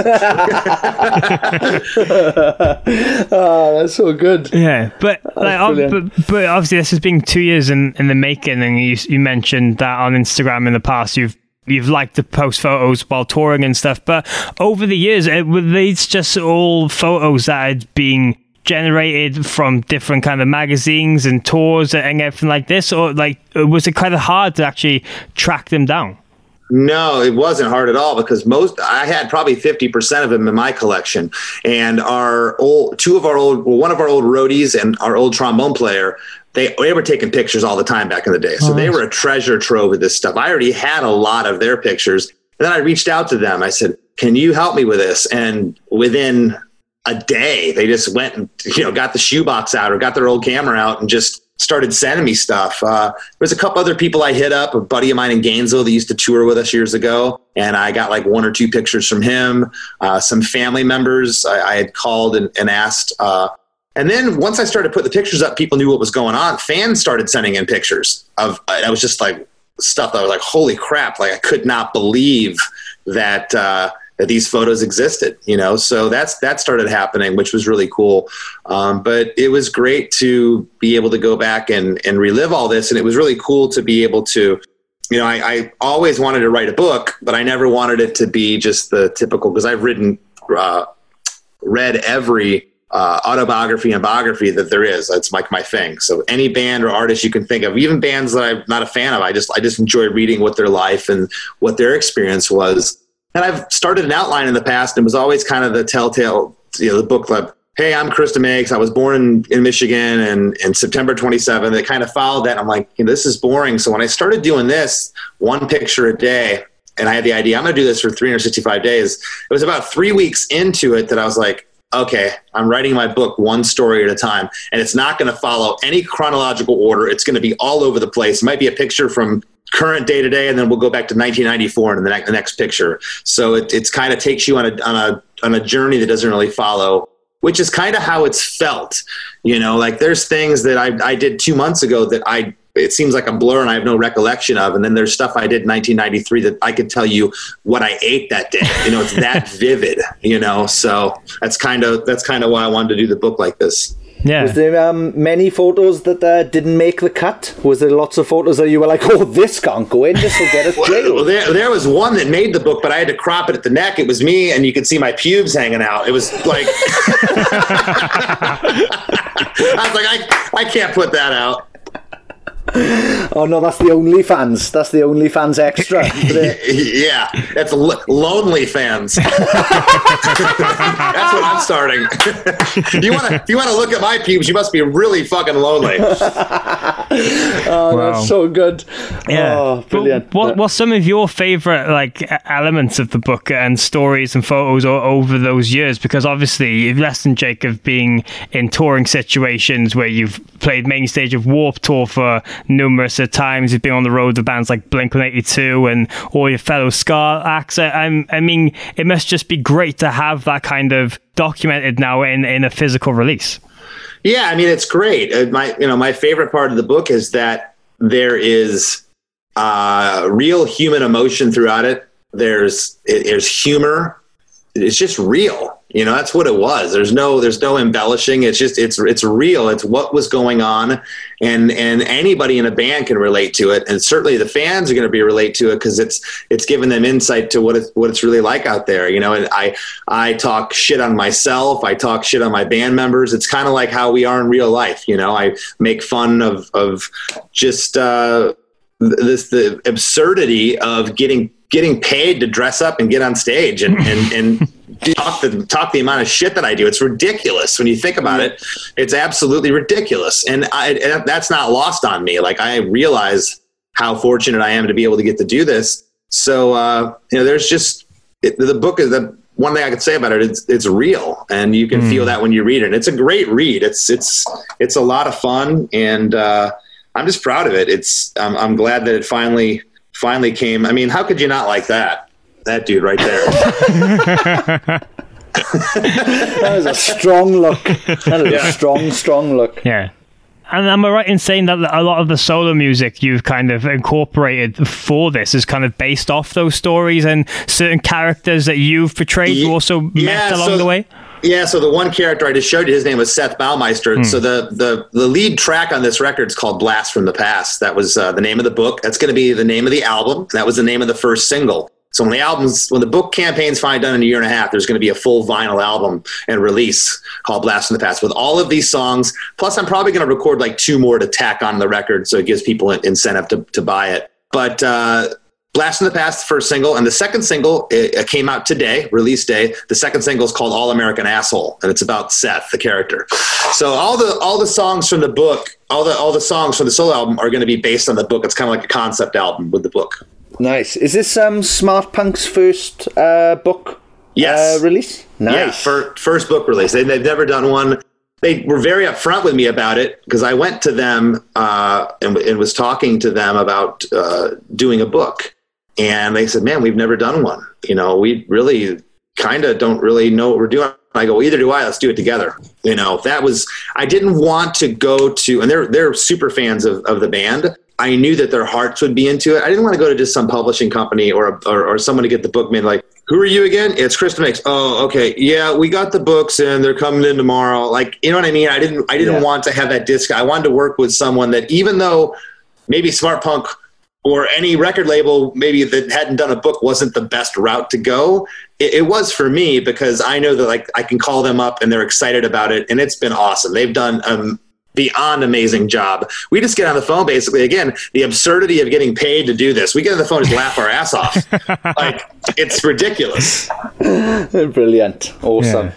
Speaker 5: oh, that's so good.
Speaker 6: Yeah, but like, ob- but, but obviously this has been two years in, in the making, and you you mentioned that on Instagram in the past you've you've liked to post photos while touring and stuff. But over the years, it, were these just all photos that had been generated from different kind of magazines and tours and everything like this, or like was it kind of hard to actually track them down?
Speaker 1: No, it wasn't hard at all because most I had probably fifty percent of them in my collection, and our old two of our old well, one of our old roadies and our old trombone player. They, they were taking pictures all the time back in the day. So they were a treasure trove of this stuff. I already had a lot of their pictures. And then I reached out to them. I said, Can you help me with this? And within a day, they just went and you know got the shoebox out or got their old camera out and just started sending me stuff. Uh, there's a couple other people I hit up. A buddy of mine in Gainesville that used to tour with us years ago, and I got like one or two pictures from him. Uh, some family members I, I had called and, and asked. Uh, and then once I started putting the pictures up, people knew what was going on. Fans started sending in pictures of. I was just like stuff that I was like, holy crap! Like I could not believe that. That these photos existed, you know. So that's that started happening, which was really cool. Um, but it was great to be able to go back and and relive all this, and it was really cool to be able to. You know, I, I always wanted to write a book, but I never wanted it to be just the typical because I've written, uh, read every uh, autobiography and biography that there is. That's like my thing. So any band or artist you can think of, even bands that I'm not a fan of, I just I just enjoy reading what their life and what their experience was and I've started an outline in the past and was always kind of the telltale, you know, the book club. Hey, I'm Chris DeMakes. I was born in, in Michigan and, and September 27th. It kind of followed that. I'm like, you know, this is boring. So when I started doing this one picture a day, and I had the idea, I'm going to do this for 365 days. It was about three weeks into it that I was like, okay, I'm writing my book one story at a time, and it's not going to follow any chronological order. It's going to be all over the place. It might be a picture from current day to day, and then we'll go back to 1994 and the, ne- the next picture. So it it's kind of takes you on a on a on a journey that doesn't really follow, which is kind of how it's felt. You know, like there's things that I I did two months ago that I it seems like a blur and I have no recollection of, and then there's stuff I did in 1993 that I could tell you what I ate that day. You know, it's that vivid. You know, so that's kind of that's kind of why I wanted to do the book like this.
Speaker 6: Yeah.
Speaker 5: Was there um, many photos that uh, didn't make the cut? Was there lots of photos that you were like, "Oh, this can't go in. This will get us
Speaker 1: Well,
Speaker 5: jailed."
Speaker 1: there, there was one that made the book, but I had to crop it at the neck. It was me, and you could see my pubes hanging out. It was like, I was like, I, I can't put that out.
Speaker 5: Oh no, that's the only fans. That's the only fans extra.
Speaker 1: yeah, that's lo- lonely fans. that's what I'm starting. you want to? You want to look at my pubes? You must be really fucking lonely.
Speaker 5: oh, wow. that's so good.
Speaker 6: Yeah,
Speaker 5: oh, brilliant.
Speaker 6: What What's some of your favorite like elements of the book and stories and photos over those years? Because obviously, you've less than Jacob being in touring situations where you've played main stage of Warped Tour for numerous of times. You've been on the road with bands like Blink 182 and all your fellow ska acts. I, I mean, it must just be great to have that kind of documented now in, in a physical release.
Speaker 1: Yeah, I mean, it's great. Uh, my, you know, my favorite part of the book is that there is uh, real human emotion throughout it. There's, there's humor. It's just real you know that's what it was. There's no there's no embellishing. It's just it's it's real. It's what was going on. And and anybody in a band can relate to it. And certainly the fans are going to be relate to it because it's it's given them insight to what it's what it's really like out there you know? And i i talk shit on myself. I talk shit on my band members. It's kind of like how we are in real life you know? I make fun of of just uh this the absurdity of getting getting paid to dress up and get on stage and and, and talk the talk the amount of shit that I do. It's ridiculous when you think about it. It's absolutely ridiculous, and, I, and that's not lost on me. Like I realize how fortunate I am to be able to get to do this. So uh, you know, there's just it, the book is the one thing I could say about it. It's it's real, and you can mm. feel that when you read it. It's a great read. It's it's it's a lot of fun, and uh, I'm just proud of it. It's I'm, I'm glad that it finally finally came. I mean, how could you not like that? That dude right there.
Speaker 5: that is a strong look. That is yeah. a strong, strong look.
Speaker 6: Yeah. And am I right in saying that a lot of the solo music you've kind of incorporated for this is kind of based off those stories and certain characters that you've portrayed you also yeah, met along so, the way?
Speaker 1: Yeah, so the one character I just showed you, his name was Seth Baumeister. Mm. So the, the the lead track on this record is called "Blast from the Past." That was uh, the name of the book. That's going to be the name of the album. That was the name of the first single. So when the albums, when the book campaign's finally done in a year and a half, there's going to be a full vinyl album and release called Blast from the Past with all of these songs. Plus, I'm probably going to record like two more to tack on the record, so it gives people an incentive to to buy it. But uh, Blast from the Past, the first single, and the second single it, it came out today, release day. The second single is called All American Asshole, and it's about Seth, the character. So all the all the songs from the book, all the all the songs from the solo album are going to be based on the book. It's kind of like a concept album with the book.
Speaker 5: Nice. Is this um, Smart Punk's first uh, book
Speaker 1: yes.
Speaker 5: Uh, release? Nice. Yeah,
Speaker 1: for, first book release. They, have never done one. They were very upfront with me about it because I went to them uh, and, and, was talking to them about uh, doing a book. And they said, man, we've never done one. You know, we really kind of don't really know what we're doing. I go, either do I. Let's do it together. You know, that was I didn't want to go to, and they're they're super fans of, of the band. I knew that their hearts would be into it. I didn't want to go to just some publishing company or, or, or someone to get the book made. Like, who are you again? It's Chris DeMakes. Oh, okay. Yeah, we got the books and they're coming in tomorrow. Like, you know what I mean? I didn't, I didn't yeah. want to have that disc. I wanted to work with someone that even though maybe Smart Punk or any record label maybe that hadn't done a book wasn't the best route to go. It, it was for me because I know that like I can call them up and they're excited about it and it's been awesome. They've done um, beyond amazing job. We just get on the phone basically again, the absurdity of getting paid to do this. We get on the phone and just laugh our ass off. like it's ridiculous.
Speaker 5: Brilliant. Awesome. Yeah.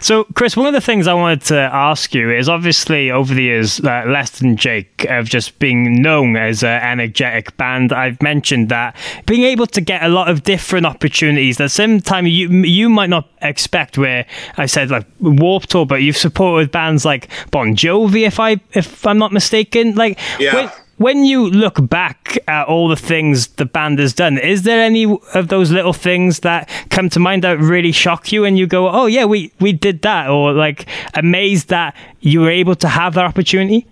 Speaker 6: So, Chris, one of the things I wanted to ask you is obviously over the years, uh, Less Than Jake have just been known as an energetic band. I've mentioned that being able to get a lot of different opportunities that sometimes you you might not expect. Where I said like Warped Tour, but you've supported bands like Bon Jovi, if I if I'm not mistaken. Like,
Speaker 1: yeah. When,
Speaker 6: when you look back at all the things the band has done, is there any of those little things that come to mind that really shock you and you go, oh, yeah, we, we did that? Or like amazed that you were able to have that opportunity?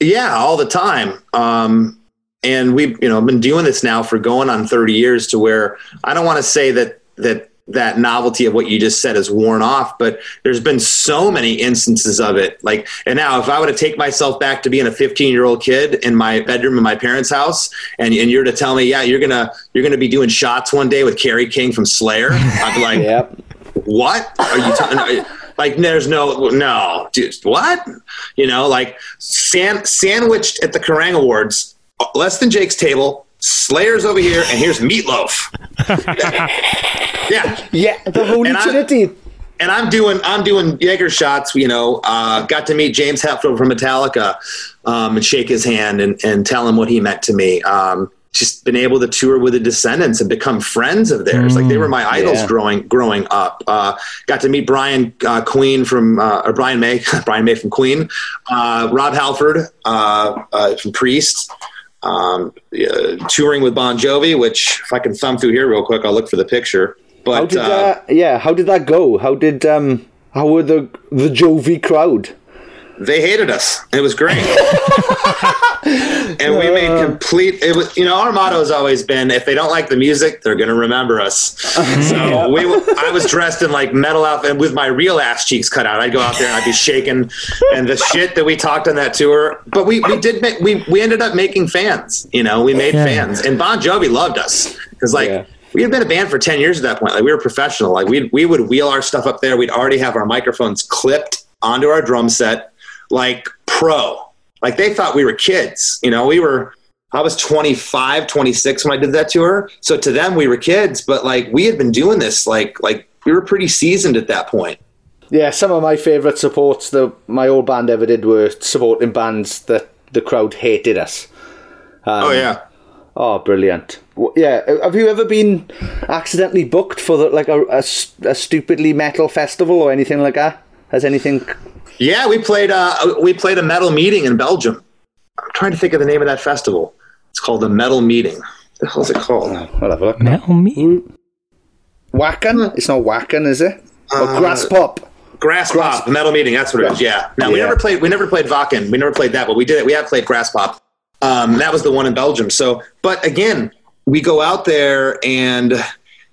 Speaker 1: Yeah, all the time. Um, and we've, you know, been doing this now for going on 30 years to where I don't want to say that, that that novelty of what you just said is worn off but there's been so many instances of it like and now if i were to take myself back to being a 15 year old kid in my bedroom in my parents house and, and you're to tell me yeah you're gonna you're gonna be doing shots one day with Kerry King from slayer i'd be like yep. what are you talking Like there's no no dude, what? You know, like san- sandwiched at the Kerrang Awards, uh, less than Jake's table. Slayer's over here, and here's Meatloaf. yeah,
Speaker 5: Yeah, the Holy
Speaker 1: And
Speaker 5: Trinity.
Speaker 1: and I'm doing I'm doing Jaeger shots. You know, uh, got to meet James Hetfield from Metallica um, and shake his hand and, and tell him what he meant to me. Um, just been able to tour with the Descendents and become friends of theirs. like they were my idols
Speaker 5: yeah.
Speaker 1: growing growing up. Uh, got to meet Brian uh, Queen from uh, or Brian May Brian May from Queen, uh, Rob Halford uh, uh, from Priest. Um, uh, touring with Bon Jovi, which if I can thumb through here real quick, I'll look for the picture. But
Speaker 5: How did
Speaker 1: uh,
Speaker 5: that? Yeah, how did that go? How did um? How were the the Jovi crowd?
Speaker 1: They hated us. It was great. and we made complete it was you know our motto has always been if they don't like the music they're going to remember us. So we i was dressed in like metal outfit with my real ass cheeks cut out. I'd go out there and i'd be shaking and the shit that we talked on that tour but we we did make we we ended up making fans you know? We made fans. And bon jovi loved us because like
Speaker 5: Yeah.
Speaker 1: we had been a band for 10 years at that point. Like we were professional. Like we we would wheel our stuff up there. We'd already have our microphones clipped onto our drum set like pro like they thought we were kids you know we were i was 25 26 when i did that tour so to them we were kids but like we had been doing this like like we were pretty seasoned at that point
Speaker 5: Yeah, some of my favourite supports that my old band ever did were supporting bands that the crowd hated us.
Speaker 1: Um, oh yeah
Speaker 5: Oh, brilliant! Yeah, have you ever been accidentally booked for the, like a stupidly metal festival or anything like that? Has anything?
Speaker 1: Yeah we played uh we played a metal meeting in belgium i'm trying to think of the name of that festival it's called the metal meeting what the hell is it called
Speaker 5: I'll have a look.
Speaker 6: Metal me.
Speaker 5: Wacken? It's not Wacken, is it? Or
Speaker 1: Uh,
Speaker 5: Graspop?
Speaker 1: Grass Pop, metal meeting. That's what it is. Yeah. Now we never played. We never played Wacken. We never played that, but we did it. We have played Graspop. Um, that was the one in Belgium. So, but again, we go out there and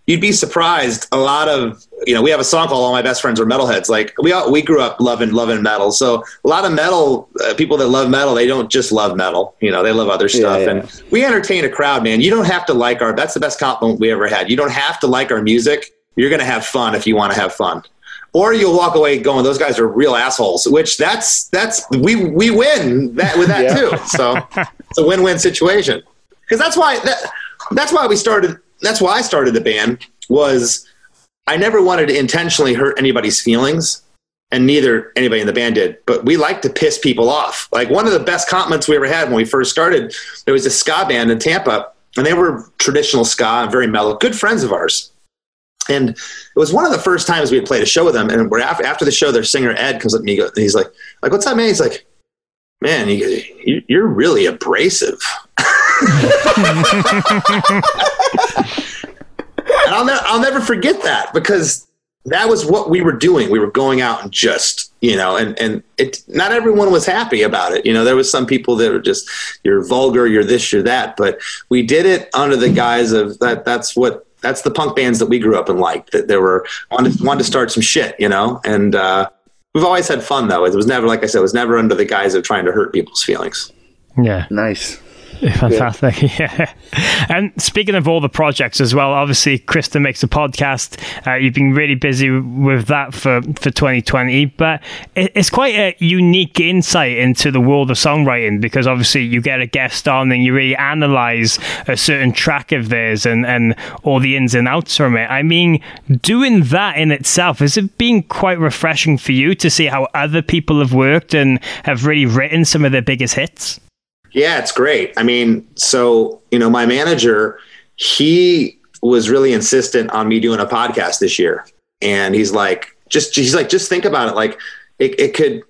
Speaker 1: you'd be surprised. A lot of you know, we have a song called "All My Best Friends Are Metalheads." Like we all, we grew up loving loving metal. So a lot of metal uh, people that love metal, they don't just love metal. You know, they love other stuff.
Speaker 5: yeah.
Speaker 1: And we entertain a crowd, man. You don't have to like our. That's the best compliment we ever had. You don't have to like our music. You're going to have fun if you want to have fun or you'll walk away going, "Those guys are real assholes." Which that's that's we we win that with that
Speaker 5: Yeah.
Speaker 1: too. So it's a win-win situation because that's why that that's why we started. That's why I started the band was I never wanted to intentionally hurt anybody's feelings. And neither anybody in the band did, but we like to piss people off. Like one of the best compliments we ever had when we first started, there was a ska band in Tampa, and they were traditional ska and very mellow, good friends of ours. And it was one of the first times we had played a show with them. And we're after, after the show, their singer Ed comes up to me and he's like, like, what's up, man? He's like, man, you, you- you're really abrasive. And I'll, ne- I'll never forget that because that was what we were doing. We were going out and just, you know, and, and it, not everyone was happy about it. You know, there was some people that were just, you're vulgar, you're this, you're that, but we did it under the guise of that. That's what, that's the punk bands that we grew up and liked that there were wanted, wanted to start some shit, you know? And, uh, we've always had fun though. It was never, like I said, it was never under the guise of trying to hurt people's feelings.
Speaker 6: Yeah.
Speaker 5: Nice.
Speaker 6: Fantastic. Yeah. And speaking of all the projects as well, obviously Chris DeMakes a podcast. Uh, you've been really busy with that for, for 2020, but it, it's quite a unique insight into the world of songwriting because obviously you get a guest on and you really analyze a certain track of theirs and, and all the ins and outs from it. I mean, doing that in itself, has it been quite refreshing for you to see how other people have worked and have really written some of their biggest hits?
Speaker 1: Yeah, it's great. I mean, so, you know, my manager, he was really insistent on me doing a podcast this year. And he's like, just, he's like, just think about it. Like it, it could,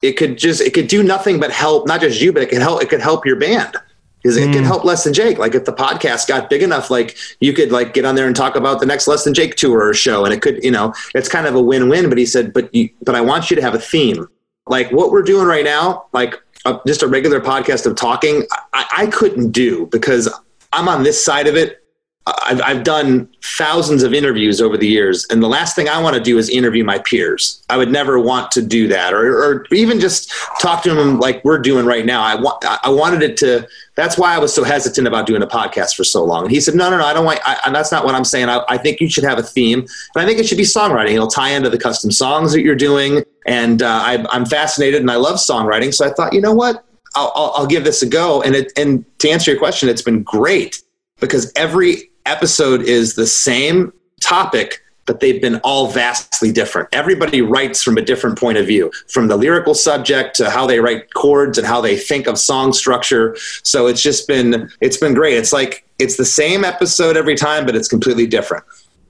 Speaker 1: it could just, it could do nothing but help, not just you, but it could help, it could help your band. Because it could mm. help Less Than Jake. Like if the podcast got big enough, like you could like get on there and talk about the next Less Than Jake tour or show, and it could, you know, it's kind of a win-win. But he said, but you, but I want you to have a theme. Like what we're doing right now, like uh, just a regular podcast of talking, I, I couldn't do because I'm on this side of it I've, I've done thousands of interviews over the years, and the last thing I want to do is interview my peers. I would never want to do that, or, or even just talk to them like we're doing right now. I want, I wanted it to. That's why I was so hesitant about doing a podcast for so long. And he said, "No, no, no, I don't want. I, and that's not what I'm saying. I, I think you should have a theme, and I think it should be songwriting. It'll tie into the custom songs that you're doing. And uh, I, I'm fascinated, and I love songwriting. So I thought, you know what? I'll, I'll, I'll give this a go. And it, and to answer your question, it's been great because every episode is the same topic, but they've been all vastly different. Everybody writes from a different point of view, from the lyrical subject to how they write chords and how they think of song structure. So it's just been it's been great. It's like it's the same episode every time, but it's completely different.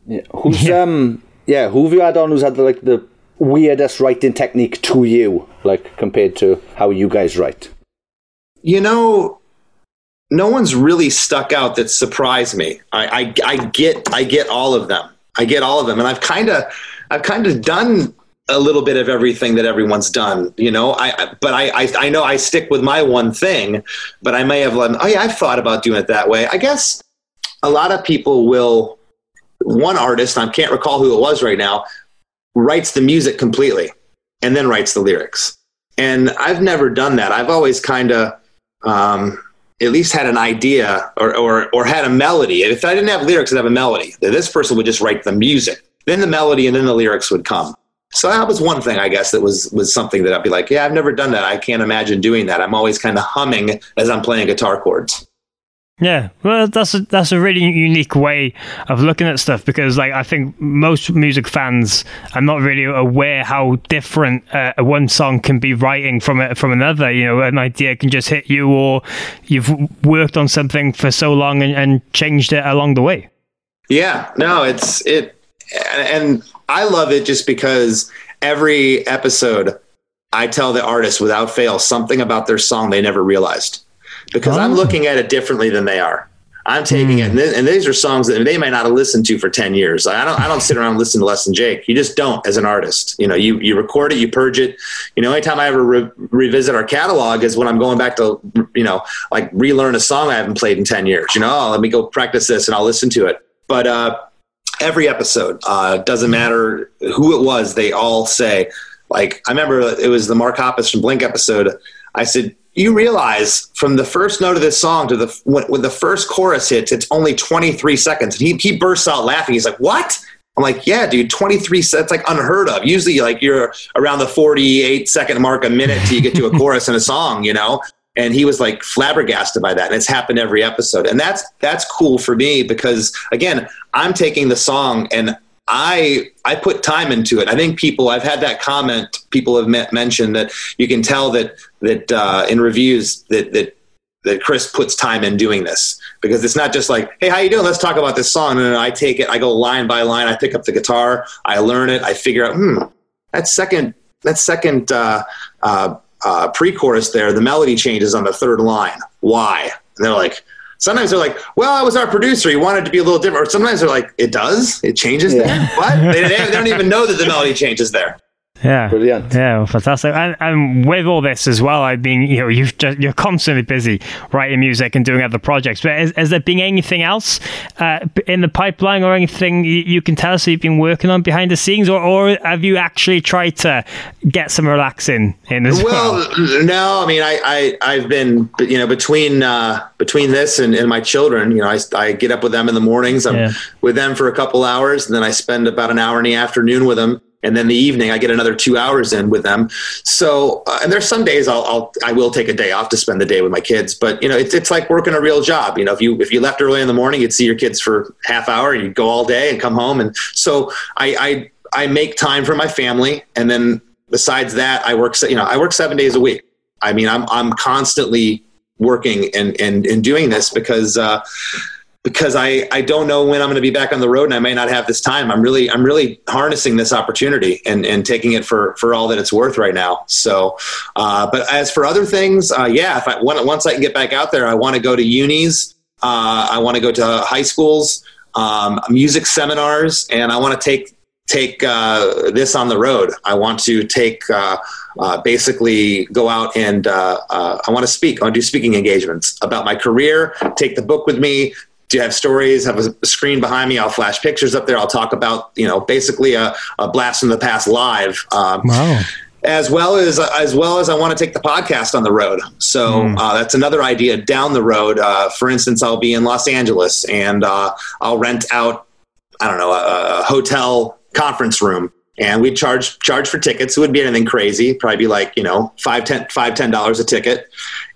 Speaker 5: Yeah. Who's um yeah, who have you had on who's had the, like the weirdest writing technique to you, like compared to how you guys write?
Speaker 1: You know, no one's really stuck out that surprised me. I, I, I get I get all of them. I get all of them, and I've kind of I've kind of done a little bit of everything that everyone's done, you know. I but I, I, I know I stick with my one thing, but I may have let oh yeah I've thought about doing it that way. I guess a lot of people will. One artist I can't recall who it was right now writes the music completely and then writes the lyrics, and I've never done that. I've always kind of um, at least had an idea or, or, or had a melody. If I didn't have lyrics, I'd have a melody. This person would just write the music, then the melody, and then the lyrics would come. So that was one thing, I guess, that was was something that I'd be like, yeah, I've never done that. I can't imagine doing that. I'm always kind of humming as I'm playing guitar chords.
Speaker 6: Yeah, well, that's a, that's a really unique way of looking at stuff because, like, I think most music fans are not really aware how different uh, one song can be writing from it from another. You know, an idea can just hit you, or you've worked on something for so long and, and changed it along the way.
Speaker 1: Yeah, no, it's it, and I love it just because every episode I tell the artist without fail something about their song they never realized because oh. I'm looking at it differently than they are. I'm taking mm. it, and, th- and, these are songs that they might not have listened to for ten years. I don't, I don't sit around and listen to Less Than Jake. You just don't as an artist. You know, you you record it, you purge it. You know, anytime I ever re- revisit our catalog is when I'm going back to, you know, like relearn a song I haven't played in ten years. You know, oh, let me go practice this and I'll listen to it. But uh, every episode, uh, doesn't matter who it was, they all say, like I remember it was the Mark Hoppus from Blink episode. I said, you realize from the first note of this song to the when, when, the first chorus hits, it's only 23 seconds. And he, he bursts out laughing. He's like, "What?" I'm like, "Yeah, dude, 23 That's like unheard of. Usually, like you're around the 48 second mark a minute till you get to a chorus in a song, you know." And he was like flabbergasted by that, and it's happened every episode, and that's that's cool for me because again, I'm taking the song and I I put time into it. I think people I've had that comment. People have met, mentioned that you can tell that that uh, in reviews that that that Chris puts time in doing this because it's not just like, hey, how you doing? Let's talk about this song. And I take it, I go line by line, I pick up the guitar, I learn it, I figure out, hmm, that second that second uh, uh, uh pre-chorus there, the melody changes on the third line. Why? And they're like, sometimes they're like, well, I was our producer. He wanted to be a little different. Or sometimes they're like, it does? It changes yeah. there? What? they, they, don't even know that the melody changes there.
Speaker 6: Yeah, brilliant. Yeah, well, fantastic. And, and with all this as well, I mean, you know, you've just, you're constantly busy writing music and doing other projects. But has, has there been anything else uh, in the pipeline or anything you, you, can tell us that you've been working on behind the scenes, or, or have you actually tried to get some relaxing in as well?
Speaker 1: Well, no. I mean, I, I have been you know between uh, between this and, and my children, you know, I, I get up with them in the mornings. I'm yeah. with them for a couple hours, and then I spend about an hour in the afternoon with them and then the evening I get another two hours in with them. So, uh, and there's some days I'll, I'll I will take a day off to spend the day with my kids, but you know it's it's like working a real job. You know, if you if you left early in the morning, you'd see your kids for half hour, and you'd go all day and come home, and so I I I make time for my family, and then besides that, I work you know I work seven days a week. I mean, I'm I'm constantly working and and and doing this because. Uh, because I, I don't know when I'm going to be back on the road and I may not have this time. I'm really I'm really harnessing this opportunity and, and taking it for, for all that it's worth right now. So, uh, but as for other things, uh, yeah, if I once I can get back out there, I want to go to unis. Uh, I want to go to high schools, um, music seminars, and I want to take take uh, this on the road. I want to take. Uh, uh, basically go out and I want to speak. I want to do speaking engagements about my career. Take the book with me do you have stories, have a screen behind me. I'll flash pictures up there. I'll talk about, you know, basically a, a blast from the past live. Um,
Speaker 6: Wow.
Speaker 1: as well as as well as I want to take the podcast on the road. So uh, that's another idea down the road. Uh, for instance, I'll be in Los Angeles and uh, I'll rent out I don't know a, a hotel conference room. And we'd charge charge for tickets. It wouldn't be anything crazy. Probably be like you know five ten five ten dollars a ticket,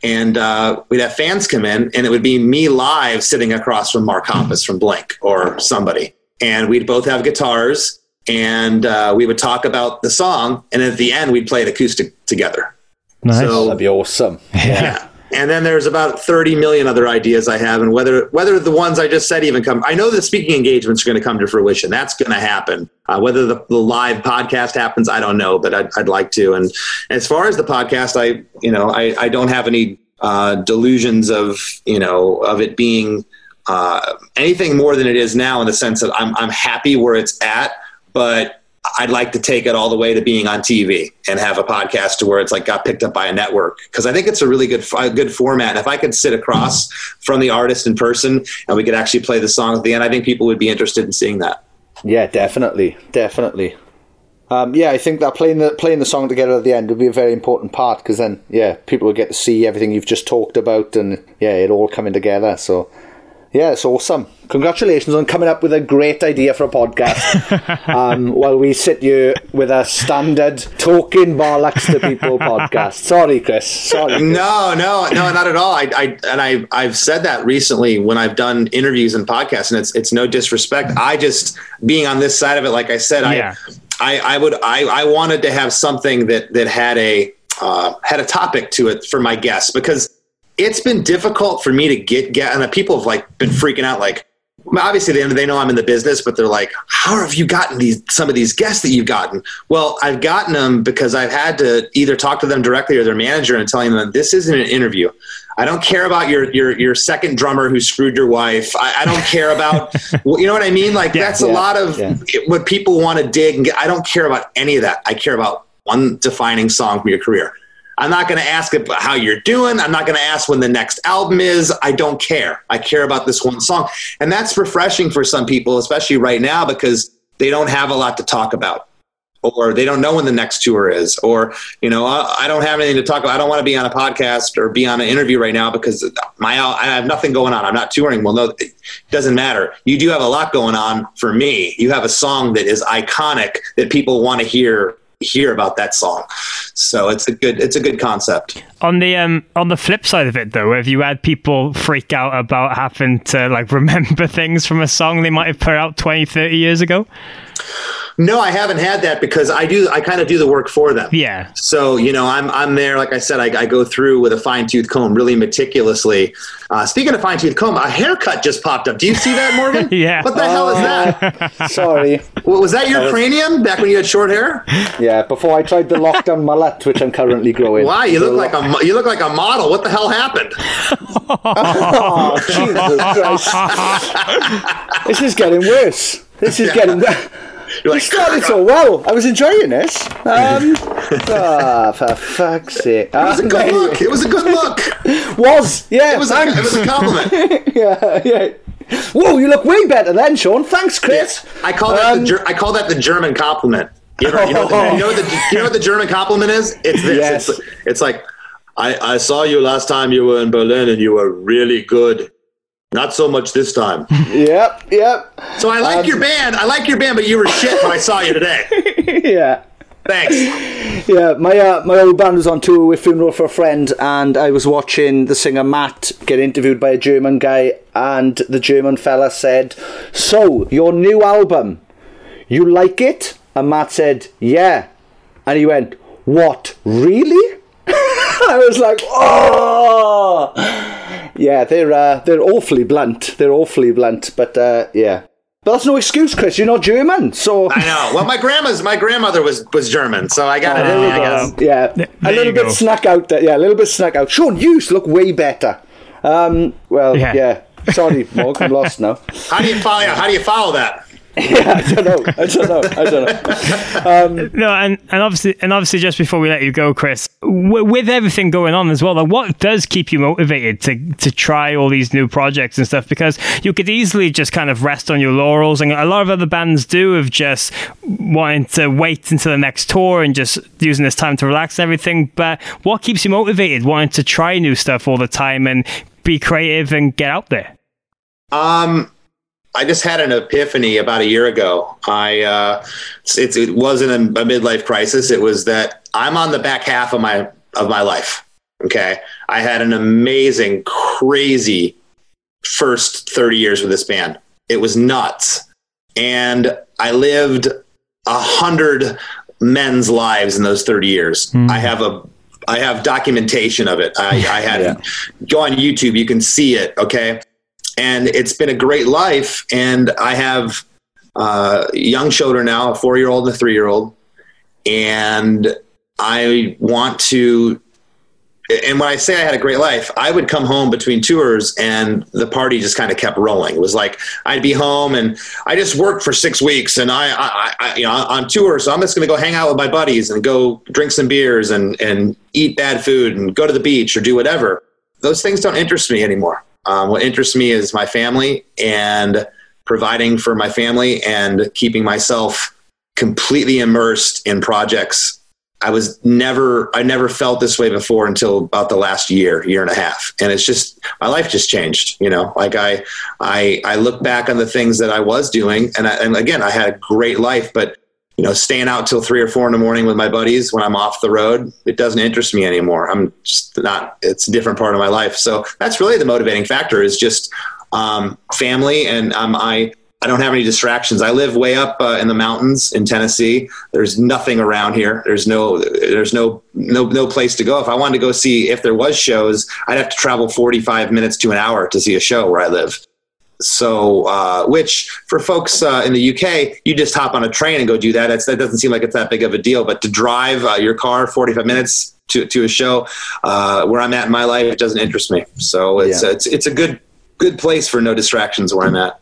Speaker 1: and uh, we'd have fans come in, and it would be me live sitting across from Mark Hoppus from Blink or somebody, and we'd both have guitars, and uh, we would talk about the song, and at the end we'd play it acoustic together.
Speaker 6: Nice.
Speaker 1: So
Speaker 5: That'd be awesome.
Speaker 1: yeah. And then there's about 30 million other ideas I have, and whether whether the ones I just said even come, I know the speaking engagements are going to come to fruition. That's going to happen. Uh, whether the, the live podcast happens, I don't know, but I'd, I'd like to. And as far as the podcast, I you know I, I don't have any uh, delusions of you know of it being uh, anything more than it is now in the sense that I'm I'm happy where it's at, but I'd like to take it all the way to being on TV and have a podcast to where it's like got picked up by a network because I think it's a really good a good format. And if I could sit across from the artist in person and we could actually play the song at the end, I think people would be interested in seeing that.
Speaker 5: Yeah, definitely, definitely. Um, yeah, I think that playing the playing the song together at the end would be a very important part because then, yeah, people will get to see everything you've just talked about, and yeah, it all coming together. So, yeah, it's awesome. Congratulations on coming up with a great idea for a podcast. um, while we sit here with a standard talking bollocks to people podcast. Sorry, Chris. Sorry. Chris.
Speaker 1: No, no, no, not at all. I, I and I, I've said that recently when I've done interviews and podcasts, and it's it's no disrespect. I just being on this side of it, like I said,
Speaker 6: Yeah.
Speaker 1: I, I, I would, I, I wanted to have something that that had a uh, had a topic to it for my guests because it's been difficult for me to get get, and the people have like been freaking out, like. Obviously, they, they know I'm in the business, but they're like, "How have you gotten these some of these guests that you've gotten?" Well, I've gotten them because I've had to either talk to them directly or their manager and telling them this isn't an interview. I don't care about your your your second drummer who screwed your wife. I, I don't care about you know what I mean. Like that's a lot of
Speaker 5: yeah.
Speaker 1: what people want to dig. And get. I don't care about any of that. I care about one defining song from your career. I'm not going to ask about how you're doing. I'm not going to ask when the next album is. I don't care. I care about this one song. And that's refreshing for some people, especially right now, because they don't have a lot to talk about or they don't know when the next tour is or you know I, I don't have anything to talk about i don't want to be on a podcast or be on an interview right now because my i have nothing going on i'm not touring well no it doesn't matter you do have a lot going on for me you have a song that is iconic that people want to hear hear about that song so it's a good it's a good concept
Speaker 6: On the um on the flip side of it though, have you had people freak out about having to like remember things from a song they might have put out 20, 30 years ago?
Speaker 1: No i haven't had that because i do i kind of do the work for them
Speaker 6: Yeah.
Speaker 1: So you know, I'm I'm there. Like I said, I, I go through with a fine tooth comb, really meticulously. Uh, speaking of fine tooth comb, a haircut just popped up. Do you see that, Morgan?
Speaker 6: Yeah.
Speaker 1: What the hell is that?
Speaker 5: Sorry.
Speaker 1: Well, was that your cranium back when you had short hair?
Speaker 5: Yeah, before I tried the lockdown mullet, which I'm currently growing.
Speaker 1: Wow, you
Speaker 5: The
Speaker 1: look like a you look like a model. What the hell happened?
Speaker 5: Oh, Jesus Christ. this is getting worse. This is getting worse.
Speaker 1: You're
Speaker 5: It
Speaker 1: like,
Speaker 5: started so well. I was enjoying this. Um, ah, for fuck's sake.
Speaker 1: it was a good look. It was a good look.
Speaker 5: Was, yeah,
Speaker 1: It was a, it was a compliment.
Speaker 5: yeah, yeah. Whoa, you look way better then, Sean. Thanks, Chris.
Speaker 1: I call that the
Speaker 5: Um,
Speaker 1: Ger- I call that the German compliment. You know, you know, what the, you know the you know what the German compliment is? It's this.
Speaker 5: Yes.
Speaker 1: It's, it's like I, I saw you last time you were in Berlin and you were really good. Not so much this time.
Speaker 5: Yep, yep.
Speaker 1: So I like your band. I like your band, but you were shit when I saw you today.
Speaker 5: yeah.
Speaker 1: Thanks.
Speaker 5: Yeah, my uh, my old band was on tour with Funeral for a Friend, and I was watching the singer Matt get interviewed by a German guy, and the German fella said, "So your new album, you like it?" And Matt said, "Yeah," and he went, "What? Really?" I was like, "Oh." Yeah, they're uh, they're awfully blunt. They're awfully blunt, but uh, yeah. But that's no excuse, Chris. You're not German, so
Speaker 1: I know. Well, my grandma's my grandmother was was German, so I got it.
Speaker 5: there
Speaker 1: I got
Speaker 5: go. Yeah,
Speaker 6: There
Speaker 5: a little bit
Speaker 6: go.
Speaker 5: snuck out there. Yeah, a little bit snuck out. Sean, you used to look way better. Um, well,
Speaker 6: Yeah.
Speaker 5: yeah. Sorry, Morg, I'm lost now.
Speaker 1: How do you follow? How do you follow that?
Speaker 5: yeah, I don't know. I don't know. I don't know. Um,
Speaker 6: no, and, and obviously, and obviously, just before we let you go, Chris, w- with everything going on as well, like what does keep you motivated to to try all these new projects and stuff? Because you could easily just kind of rest on your laurels, and a lot of other bands do of just wanting to wait until the next tour and just using this time to relax and everything. But what keeps you motivated, wanting to try new stuff all the time and be creative and get out there?
Speaker 1: Um, I just had an epiphany about a year ago. I uh, it, it wasn't a, a midlife crisis. It was that I'm on the back half of my of my life. Okay, I had an amazing, crazy first 30 years with this band. It was nuts, and I lived a hundred men's lives in those 30 years. Mm. I have a I have documentation of it. I, I had yeah. go on YouTube. You can see it. Okay and it's been a great life. And I have uh, young children now, a four year old and a three year old, and I want to. And when I say I had a great life, I would come home between tours and the party just kind of kept rolling. It was like I'd be home and I just worked for six weeks and I, I, I you know, on tour. So I'm just going to go hang out with my buddies and go drink some beers and, and eat bad food and go to the beach or do whatever. Those things don't interest me anymore. Um, what interests me is my family and providing for my family and keeping myself completely immersed in projects. I was never, I never felt this way before until about the last year, year and a half. And it's just, my life just changed, you know, like I, I, I look back on the things that I was doing and, I, and again, I had a great life, but you know, staying out till three or four in the morning with my buddies when I'm off the road, it doesn't interest me anymore. I'm just not, it's a different part of my life. So that's really the motivating factor is just um, family. And um, I, I don't have any distractions. I live way up uh, in the mountains in Tennessee. There's nothing around here. There's no, there's no, no, no place to go. If I wanted to go see, if there was shows, I'd have to travel 45 minutes to an hour to see a show where I live. So, uh, which for folks uh, in the UK, you just hop on a train and go do that. It's, that doesn't seem like it's that big of a deal. But to drive uh, your car 45 minutes to, to a show uh, where I'm at in my life, it doesn't interest me. So it's, yeah. it's, it's a good, good place for no distractions where I'm at.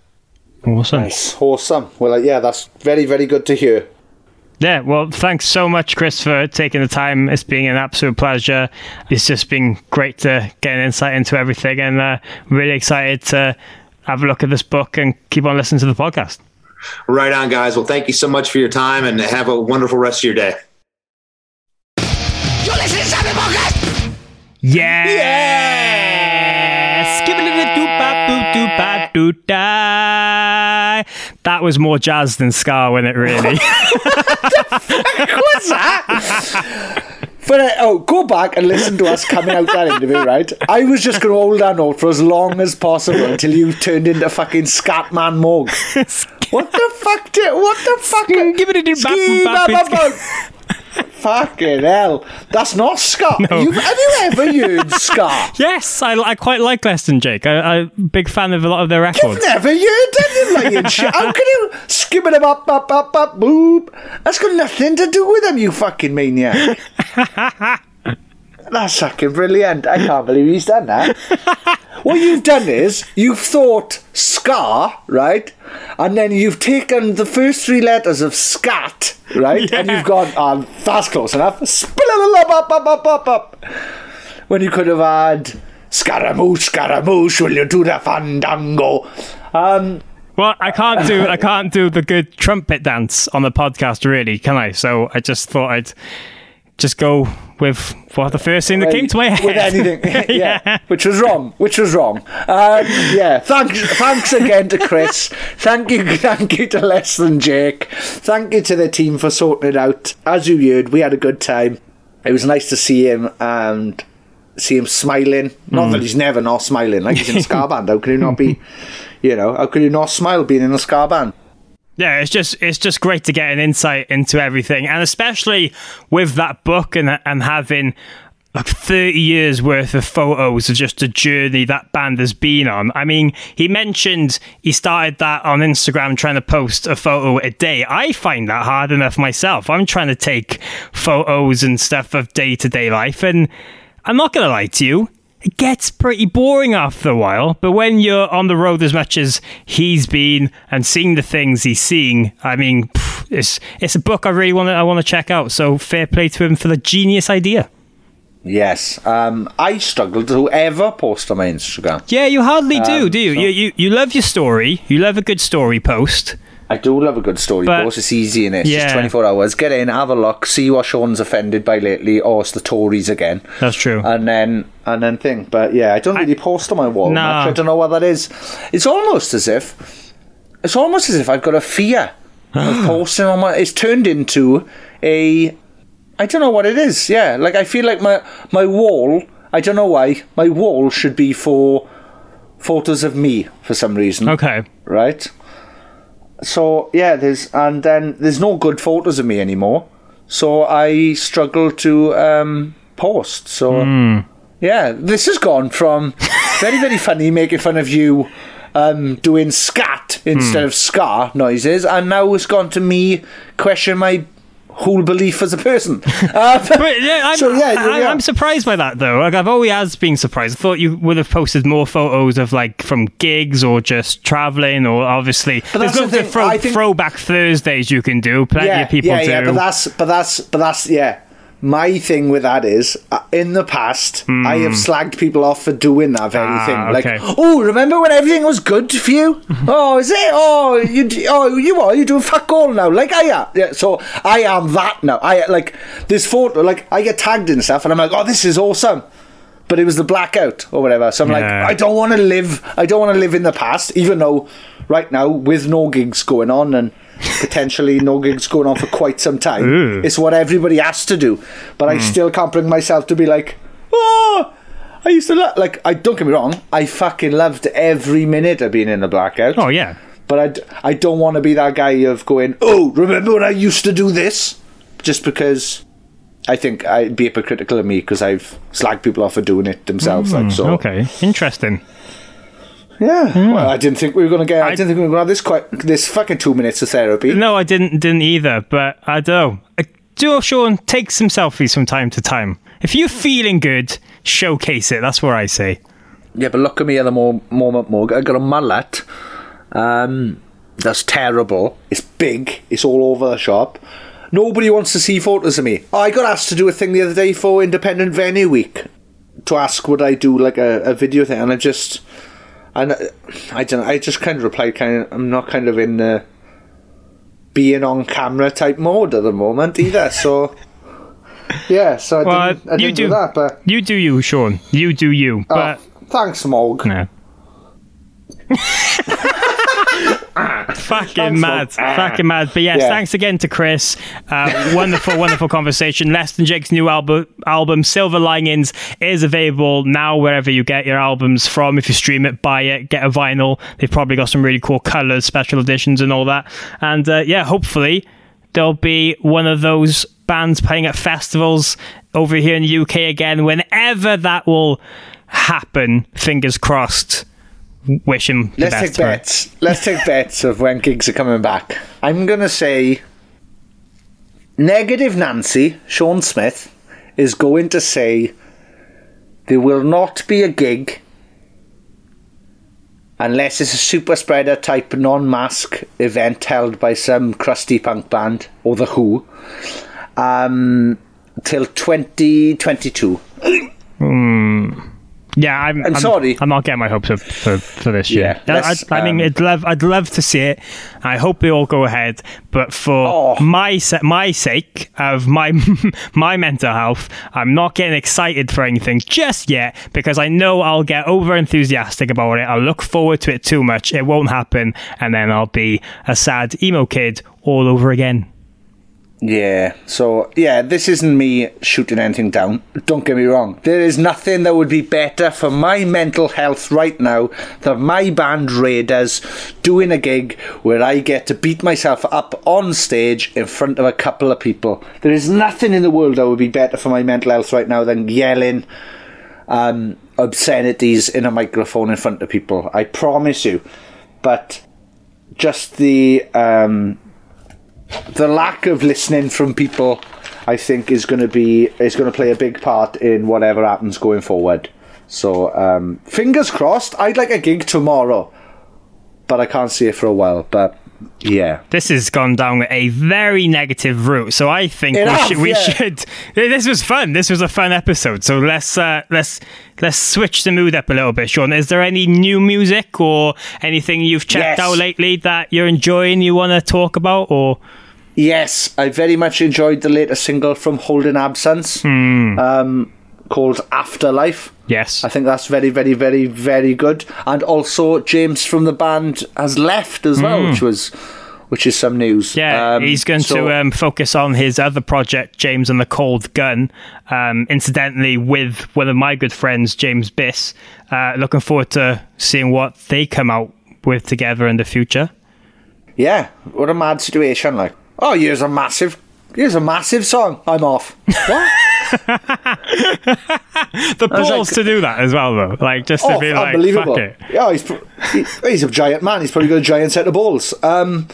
Speaker 6: Awesome.
Speaker 5: Nice. Awesome. Well, uh, yeah, that's very, very good to hear.
Speaker 6: Yeah, well, thanks so much, Chris, for taking the time. It's been an absolute pleasure. It's just been great to get an insight into everything and uh, really excited to have a look at this book and keep on listening to the podcast.
Speaker 1: Right on, guys. Well, thank you so much for your time and have a wonderful rest of your day.
Speaker 6: You're listening to the podcast. Yeah. Yeah. Skip That was more jazz than ska, wasn't it? Really.
Speaker 5: What's that? But uh, oh, go back and listen to us coming out that interview, right? I was just going to hold that note for as long as possible until you turned into fucking Scatman Moog. what the fuck? Did, what the fuck?
Speaker 6: Give it a
Speaker 5: Fucking hell. That's not ska. No. have you ever used ska?
Speaker 6: yes, I, I quite like Less Than Jake. I, am a big fan of a lot of their records.
Speaker 5: You've never heard any like shit. How can you skip it up, up, up, up, boop? That's got nothing to do with them, you fucking maniac. That's fucking brilliant. I can't believe he's done that. what you've done is you've thought ska, right? And then you've taken the first three letters of scat, right? Yeah. And you've gone, oh, that's close enough. Up, up, up, up, up, up. When you could have had Scaramouche, Scaramouche, will you do the fandango? Um,
Speaker 6: well, I can't do I can't do the good trumpet dance on the podcast, really, can I? So I just thought I'd just go with what the first thing that came to my head.
Speaker 5: With anything, yeah. yeah. which was wrong. Which was wrong. Um, yeah, thanks, thanks again to Chris. Thank you, thank you to Less Than Jake. Thank you to the team for sorting it out. As you heard, we had a good time. It was nice to see him and see him smiling. Not mm. that he's never not smiling, like he's in a ska band. How can he not be? You know, how can you not smile being in a ska band?
Speaker 6: Yeah, it's just it's just great to get an insight into everything, and especially with that book and and having like 30 years worth of photos of just a journey that band has been on. I mean, he mentioned he started that on Instagram trying to post a photo a day. I find that hard enough myself. I'm trying to take photos and stuff of day to day life, and I'm not going to lie to you, it gets pretty boring after a while. But when you're on the road as much as he's been and seeing the things he's seeing, I mean, pff, it's it's a book I really want to I want to check out. So fair play to him for the genius idea.
Speaker 5: Yes. Um, I struggle to ever post on my Instagram.
Speaker 6: Yeah, you hardly do,
Speaker 5: Um,
Speaker 6: do you?
Speaker 5: so-
Speaker 6: you? You you love your story. You love a good story post.
Speaker 5: I do love a good story
Speaker 6: But-
Speaker 5: post. It's easy in it. It's
Speaker 6: Yeah.
Speaker 5: just 24 hours. Get in, have a look, see what Sean's offended by lately, or it's the Tories again.
Speaker 6: That's true.
Speaker 5: And then and then think. But yeah, I don't really post on my wall
Speaker 6: No.
Speaker 5: much. I don't know what that is. It's almost as if it's almost as if I've got a fear of posting on my. It's turned into a. I don't know what it is. Yeah, like I feel like my my wall. I don't know why my wall should be for photos of me for some reason
Speaker 6: okay.
Speaker 5: right? So yeah, there's and then there's no good photos of me anymore. So I struggle to um, post. So yeah, this has gone from very very funny making fun of you um, doing scat instead of ska noises, and now it's gone to me question my whole belief as a person. Uh,
Speaker 6: But yeah, I'm,
Speaker 5: so yeah,
Speaker 6: I. I'm surprised by that though. Like I've always been surprised. I thought you would have posted more photos of like from gigs or just traveling, or obviously
Speaker 5: But
Speaker 6: there's
Speaker 5: that's
Speaker 6: no
Speaker 5: the
Speaker 6: throw,
Speaker 5: think-
Speaker 6: throwback Thursdays you can do. Plenty
Speaker 5: yeah,
Speaker 6: of people
Speaker 5: yeah,
Speaker 6: do.
Speaker 5: yeah, but that's but that's but that's yeah. My thing with that is, uh, in the past, I have slagged people off for doing that very
Speaker 6: Hmm. Ah,
Speaker 5: thing. Like,
Speaker 6: okay.
Speaker 5: oh, remember when everything was good for you? oh, is it? Oh, you, oh, you are. You doing fuck all now? Like I am. Yeah. So I am that now. I like this photo. Like I get tagged and stuff, and I'm like, oh, this is awesome. But it was the blackout or whatever. So I'm like, I don't want to live. I don't want to live in the past, even though right now with no gigs going on and potentially no gigs going on for quite some time,
Speaker 6: Ooh.
Speaker 5: it's what everybody has to do. But
Speaker 6: Hmm.
Speaker 5: I still can't bring myself to be like, oh. I used to lo-. like. I don't get me wrong. I fucking loved every minute of being in the blackout.
Speaker 6: oh yeah.
Speaker 5: But I, d- I don't want to be that guy of going, oh, remember when I used to do this? Just because I think I'd be hypocritical of me because I've slagged people off for doing it themselves. like so.
Speaker 6: Okay, interesting.
Speaker 5: Yeah. Well, I didn't think we were going to get. I,
Speaker 6: I-
Speaker 5: didn't think we were going to have this quite this fucking two minutes of therapy.
Speaker 6: No, I didn't didn't either. But I don't know. Uh, Do Sean take some selfies from time to time. If you're feeling good, showcase it. That's what I say.
Speaker 5: Yeah, but look at me at the mo- moment, Morg. I got a mullet. Um, that's terrible. It's big. It's all over the shop. Nobody wants to see photos of me. I got asked to do a thing the other day for Independent Venue Week to ask would I do like a, a video thing, and I just, and I, I don't. know, I just kind of replied, kind of. I'm not kind of in the being on camera type mode at the moment either. So. Yeah, so I
Speaker 6: Well,
Speaker 5: didn't, I
Speaker 6: you
Speaker 5: didn't do,
Speaker 6: do
Speaker 5: that, but
Speaker 6: You do you, Sean. You do you.
Speaker 5: oh,
Speaker 6: But
Speaker 5: thanks, Morg.
Speaker 6: no. Fucking mad, fucking mad. But yes,
Speaker 5: Yeah.
Speaker 6: thanks again to Chris. Uh, wonderful, wonderful conversation. Less than Jake's new album, album Silver Linings, is available now wherever you get your albums from. If you stream it, buy it, get a vinyl. They've probably got some really cool colors, special editions, and all that. And uh, yeah, hopefully there'll be one of those bands playing at festivals over here in the UK again. Whenever that will happen, fingers crossed. Wish him the
Speaker 5: Let's
Speaker 6: best
Speaker 5: take
Speaker 6: for it.
Speaker 5: bets. Let's take bets of when gigs are coming back. I'm gonna say negative Nancy, Sean Smith, is going to say there will not be a gig unless it's a super spreader type non mask event held by some crusty punk band or the Who. Um till twenty twenty two.
Speaker 6: Yeah, I'm,
Speaker 5: I'm sorry.
Speaker 6: I'm not getting my hopes up for, for this year.
Speaker 5: Yeah,
Speaker 6: I, I mean,
Speaker 5: um,
Speaker 6: I'd love, I'd love to see it. I hope they all go ahead, but for
Speaker 5: Oh.
Speaker 6: my my sake of my my mental health, I'm not getting excited for anything just yet because I know I'll get over enthusiastic about it. I'll look forward to it too much. It won't happen, and then I'll be a sad emo kid all over again.
Speaker 5: Yeah, so yeah, this isn't me shooting anything down. Don't get me wrong. There is nothing that would be better for my mental health right now than my band Raiders doing a gig where I get to beat myself up on stage in front of a couple of people. There is nothing in the world that would be better for my mental health right now than yelling um, obscenities in a microphone in front of people. I promise you. But just the um, the lack of listening from people, I think, is going to be is going to play a big part in whatever happens going forward. So um, fingers crossed. I'd like a gig tomorrow, but I can't see it for a while. But yeah,
Speaker 6: This has gone down a very negative route, so I think
Speaker 5: It
Speaker 6: we,
Speaker 5: has,
Speaker 6: should, we
Speaker 5: yeah.
Speaker 6: should. This was fun. This was a fun episode. So let's uh, let's let's switch the mood up a little bit. Sean, is there any new music or anything you've checked
Speaker 5: Yes.
Speaker 6: out lately that you're enjoying? You want to talk about or?
Speaker 5: yes, I very much enjoyed the latest single from Holding Absence, um, called Afterlife.
Speaker 6: Yes,
Speaker 5: I think that's very, very, very, very good. And also, James from the band has left as well, which was, which is some news.
Speaker 6: Yeah,
Speaker 5: Um,
Speaker 6: he's going
Speaker 5: so-
Speaker 6: to um, focus on his other project, James and the Cold Gun. Um, incidentally, with one of my good friends, James Biss. Uh, looking forward to seeing what they come out with together in the future.
Speaker 5: Yeah, what a mad situation! Like, oh, here's a massive, here's a massive song. I'm off. What?
Speaker 6: The balls
Speaker 5: like-
Speaker 6: to do that as well, though. Like just to
Speaker 5: oh,
Speaker 6: be like, fuck it.
Speaker 5: Yeah, he's he, he's a giant man. He's probably got a giant set of balls. Um,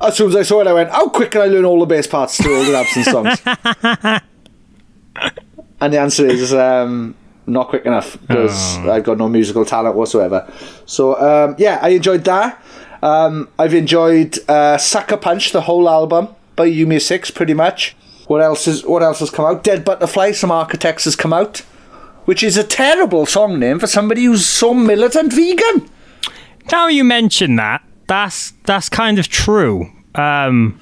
Speaker 5: as soon as I saw it, I went, "How quick can I learn all the bass parts to all the absence songs?" and the answer is um, not quick enough because I've got no musical talent whatsoever. So um, yeah, I enjoyed that. Um, I've enjoyed uh, Suckapunch, the whole album by You Me At Six, pretty much. What else is What else has come out? Dead Butterflies from Architects has come out, which is a terrible song name for somebody who's so militant vegan.
Speaker 6: Now you mention that, that's that's kind of true. Um,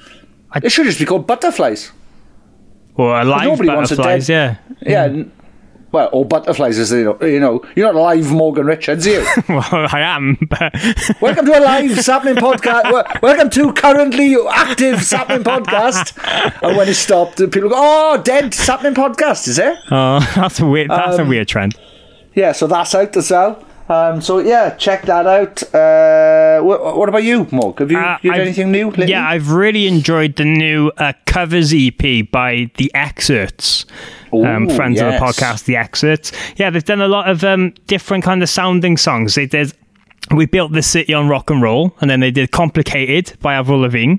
Speaker 5: It should just be called Butterflies.
Speaker 6: or alive
Speaker 5: nobody wants a
Speaker 6: butterflies,
Speaker 5: dead-
Speaker 6: yeah.
Speaker 5: Yeah. n- Well, or butterflies, as you know, you know, you're not a live Morgan Richards, are you?
Speaker 6: Well, I am, but
Speaker 5: Welcome to a live Sapnin podcast. Welcome to currently active Sapnin podcast. And when it stopped, people go, "Oh, dead Sapnin podcast, is it?"
Speaker 6: oh, that's a weird. That's
Speaker 5: Um,
Speaker 6: a weird trend.
Speaker 5: Yeah, so that's out as well. Um, so yeah, check that out. Uh, what, what about you, Morg? Have you,
Speaker 6: Uh,
Speaker 5: you done anything new? Lately?
Speaker 6: Yeah, I've really enjoyed the new uh, covers EP by The Xcerts. Um,
Speaker 5: Ooh,
Speaker 6: friends of the podcast, The Xcerts. Yeah, they've done a lot of um, different kind of sounding songs. They did. We built the city on rock and roll, and then they did "Complicated" by Avril Lavigne.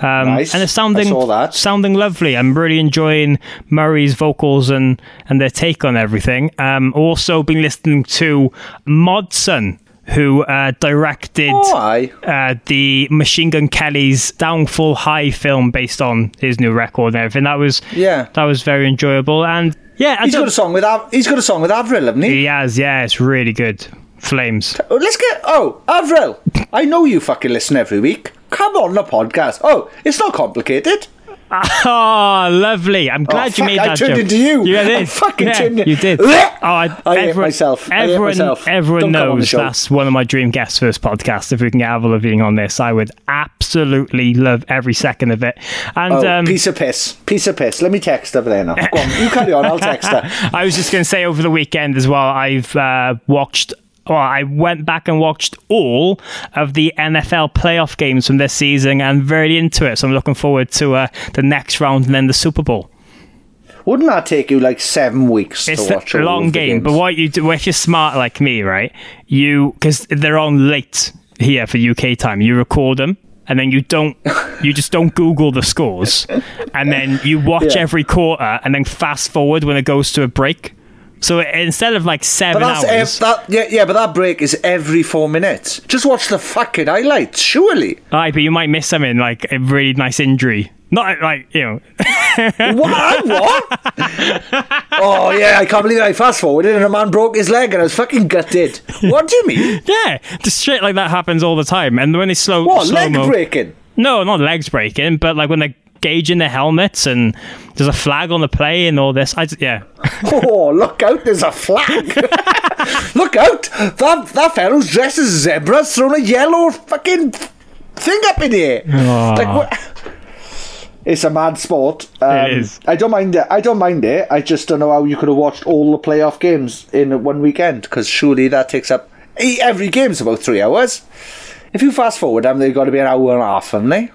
Speaker 6: Um,
Speaker 5: Nice.
Speaker 6: And it's sounding
Speaker 5: I saw that.
Speaker 6: sounding lovely. I'm really enjoying Murray's vocals and and their take on everything. Um, also been listening to Mod Sun, who uh, directed
Speaker 5: Oh,
Speaker 6: uh, the Machine Gun Kelly's Downfalls High film based on his new record and everything. That was
Speaker 5: Yeah.
Speaker 6: that was very enjoyable. And yeah, I
Speaker 5: He's got a song with Av- he's got a song with Avril, hasn't he?
Speaker 6: he has. Yeah, it's really good. Flames.
Speaker 5: Oh, Let's get. Oh, Avril, I know you fucking listen every week. Come on the podcast. Oh, it's not complicated.
Speaker 6: Oh, lovely! I'm glad you
Speaker 5: fuck,
Speaker 6: made
Speaker 5: I turned
Speaker 6: joke.
Speaker 5: into you.
Speaker 6: You
Speaker 5: I
Speaker 6: did.
Speaker 5: fucking
Speaker 6: yeah,
Speaker 5: turned
Speaker 6: You did. Oh, I,
Speaker 5: I
Speaker 6: everyone,
Speaker 5: myself. I
Speaker 6: Everyone,
Speaker 5: myself.
Speaker 6: everyone
Speaker 5: Don't come on the
Speaker 6: knows
Speaker 5: show.
Speaker 6: that's one of my dream guests for this podcast. If we can get Avril Lavigne on this, I would absolutely love every second of it. And
Speaker 5: Oh,
Speaker 6: um,
Speaker 5: piece of piss. Piece of piss. Let me text her there now. Go on, you carry on. I'll text her.
Speaker 6: I was just going to say over the weekend as well, I've uh, watched. Well, I went back and watched all of the NFL playoff games from this season and very into it. So I'm looking forward to uh, the next round and then the Super Bowl.
Speaker 5: Wouldn't that take you like seven weeks
Speaker 6: It's
Speaker 5: to watch
Speaker 6: a
Speaker 5: all
Speaker 6: long game, but what you do if you're smart like me, right? You because they're on late here for UK time. You record them. And then you don't, you just don't Google the scores, and then you watch
Speaker 5: Yeah.
Speaker 6: every quarter, and then fast forward when it goes to a break. So instead of like seven hours,
Speaker 5: ev- that yeah yeah, but that break is every four minutes. Just watch the fucking highlights, surely.
Speaker 6: Aye, but you might miss something like a really nice injury. Not like you know.
Speaker 5: What? what? oh yeah, I can't believe I fast forwarded and a man broke his leg and I was fucking gutted. What do you mean?
Speaker 6: yeah, just shit like that happens all the time. And when they slow,
Speaker 5: What
Speaker 6: slow
Speaker 5: leg breaking?
Speaker 6: no, not legs breaking, but like when they're gauging their helmets and there's a flag on the play and all this. I yeah,
Speaker 5: Oh, look out! There's a flag. look out! That that fellow's dressed as a zebra's thrown a yellow fucking thing up in here. air. Like what? It's a mad sport. Um,
Speaker 6: It is.
Speaker 5: I don't mind it. I don't mind it. I just don't know how you could have watched all the playoff games in one weekend because surely that takes up every game's about three hours. If you fast forward them, they've got to be an hour and a half, haven't they?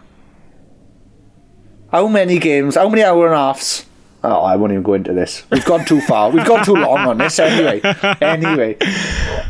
Speaker 5: How many games? How many hour and a halves? Oh, I won't even go into this. We've gone too far. We've gone too long on this. Anyway, anyway,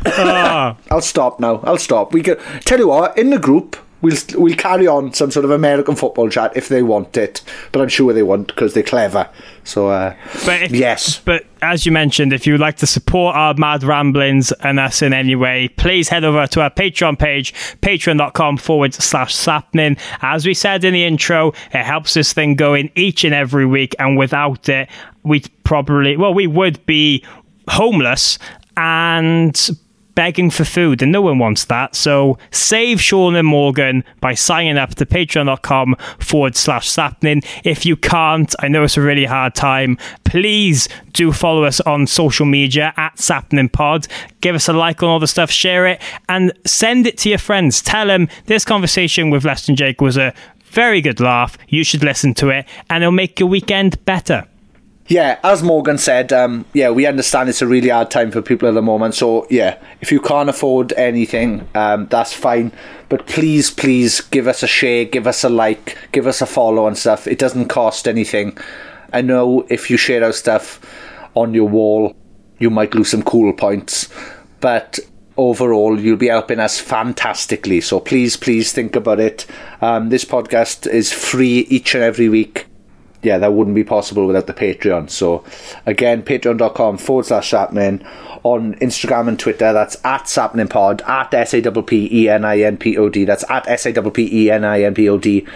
Speaker 5: ah. I'll stop now. I'll stop. We could tell you what. In the group, we'll we'll carry on some sort of American football chat if they want it, but I'm sure they won't because they're clever. So uh,
Speaker 6: But if,
Speaker 5: yes,
Speaker 6: But as you mentioned, if you would like to support our mad ramblings and us in any way, please head over to our Patreon page, patreon.com forward slash sapnin. As we said in the intro, it helps this thing going each and every week. And without it, we'd probably, well, we would be homeless and begging for food, and no one wants that. So save Sean and Morgan by signing up to patreon.com forward slash sapnin. If you can't, I know it's a really hard time, please do follow us on social media at sapnin pod. Give us a like on all the stuff, share it, and send it to your friends. Tell them this conversation with Less Than Jake was a very good laugh. You should listen to it, and it'll make your weekend better.
Speaker 5: Yeah, as Morgan said, um, yeah, we understand it's a really hard time for people at the moment. So yeah, if you can't afford anything, um, that's fine. But please, please give us a share, give us a like, give us a follow and stuff. It doesn't cost anything. I know if you share our stuff on your wall, you might lose some cool points, but overall you'll be helping us fantastically. So please, please think about it. Um, this podcast is free each and every week yeah, that wouldn't be possible without the Patreon. So, again, patreon.com forward slash Sapnin. On Instagram and Twitter, that's at SapninPod, at S-A-P-P-E-N-I-N-P-O-D. That's at S-A-P-P-E-N-I-N-P-O-D.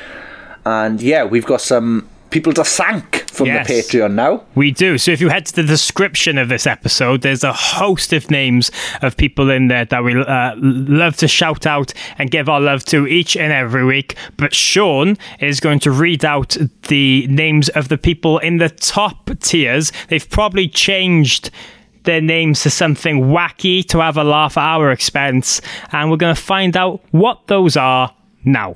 Speaker 5: And yeah, we've got some people to thank from
Speaker 6: Yes.
Speaker 5: the Patreon now.
Speaker 6: We do. So if you head to the description of this episode, there's a host of names of people in there that we uh, love to shout out and give our love to each and every week. But Sean is going to read out the names of the people in the top tiers. They've probably changed their names to something wacky to have a laugh at our expense. And we're going to find out what those are now.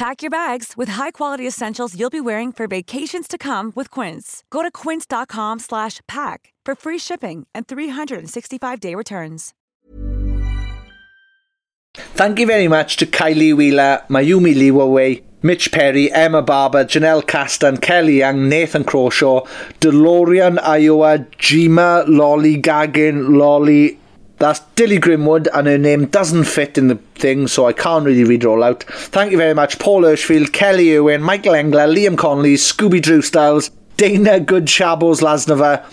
Speaker 7: Pack your bags with high-quality essentials you'll be wearing for vacations to come with Quince. Go to quince.com slash pack for free shipping and 365-day returns.
Speaker 5: Thank you very much to Kylie Wheeler, Mayumi Liwaway, Mitch Perry, Emma Barber, Janelle Castan, Kelly Young, Nathan Crawshaw, DeLorean, Iowa, Jima, Lolly Gaggin, Lolly. That's Dilly Grimwood, and her name doesn't fit in the thing, so I can't really read it all out. Thank you very much, Paul Hirschfield, Kelly Irwin, Michael Engler, Liam Conley, Scooby Drew Styles, Dana Good Shabos Lasnova,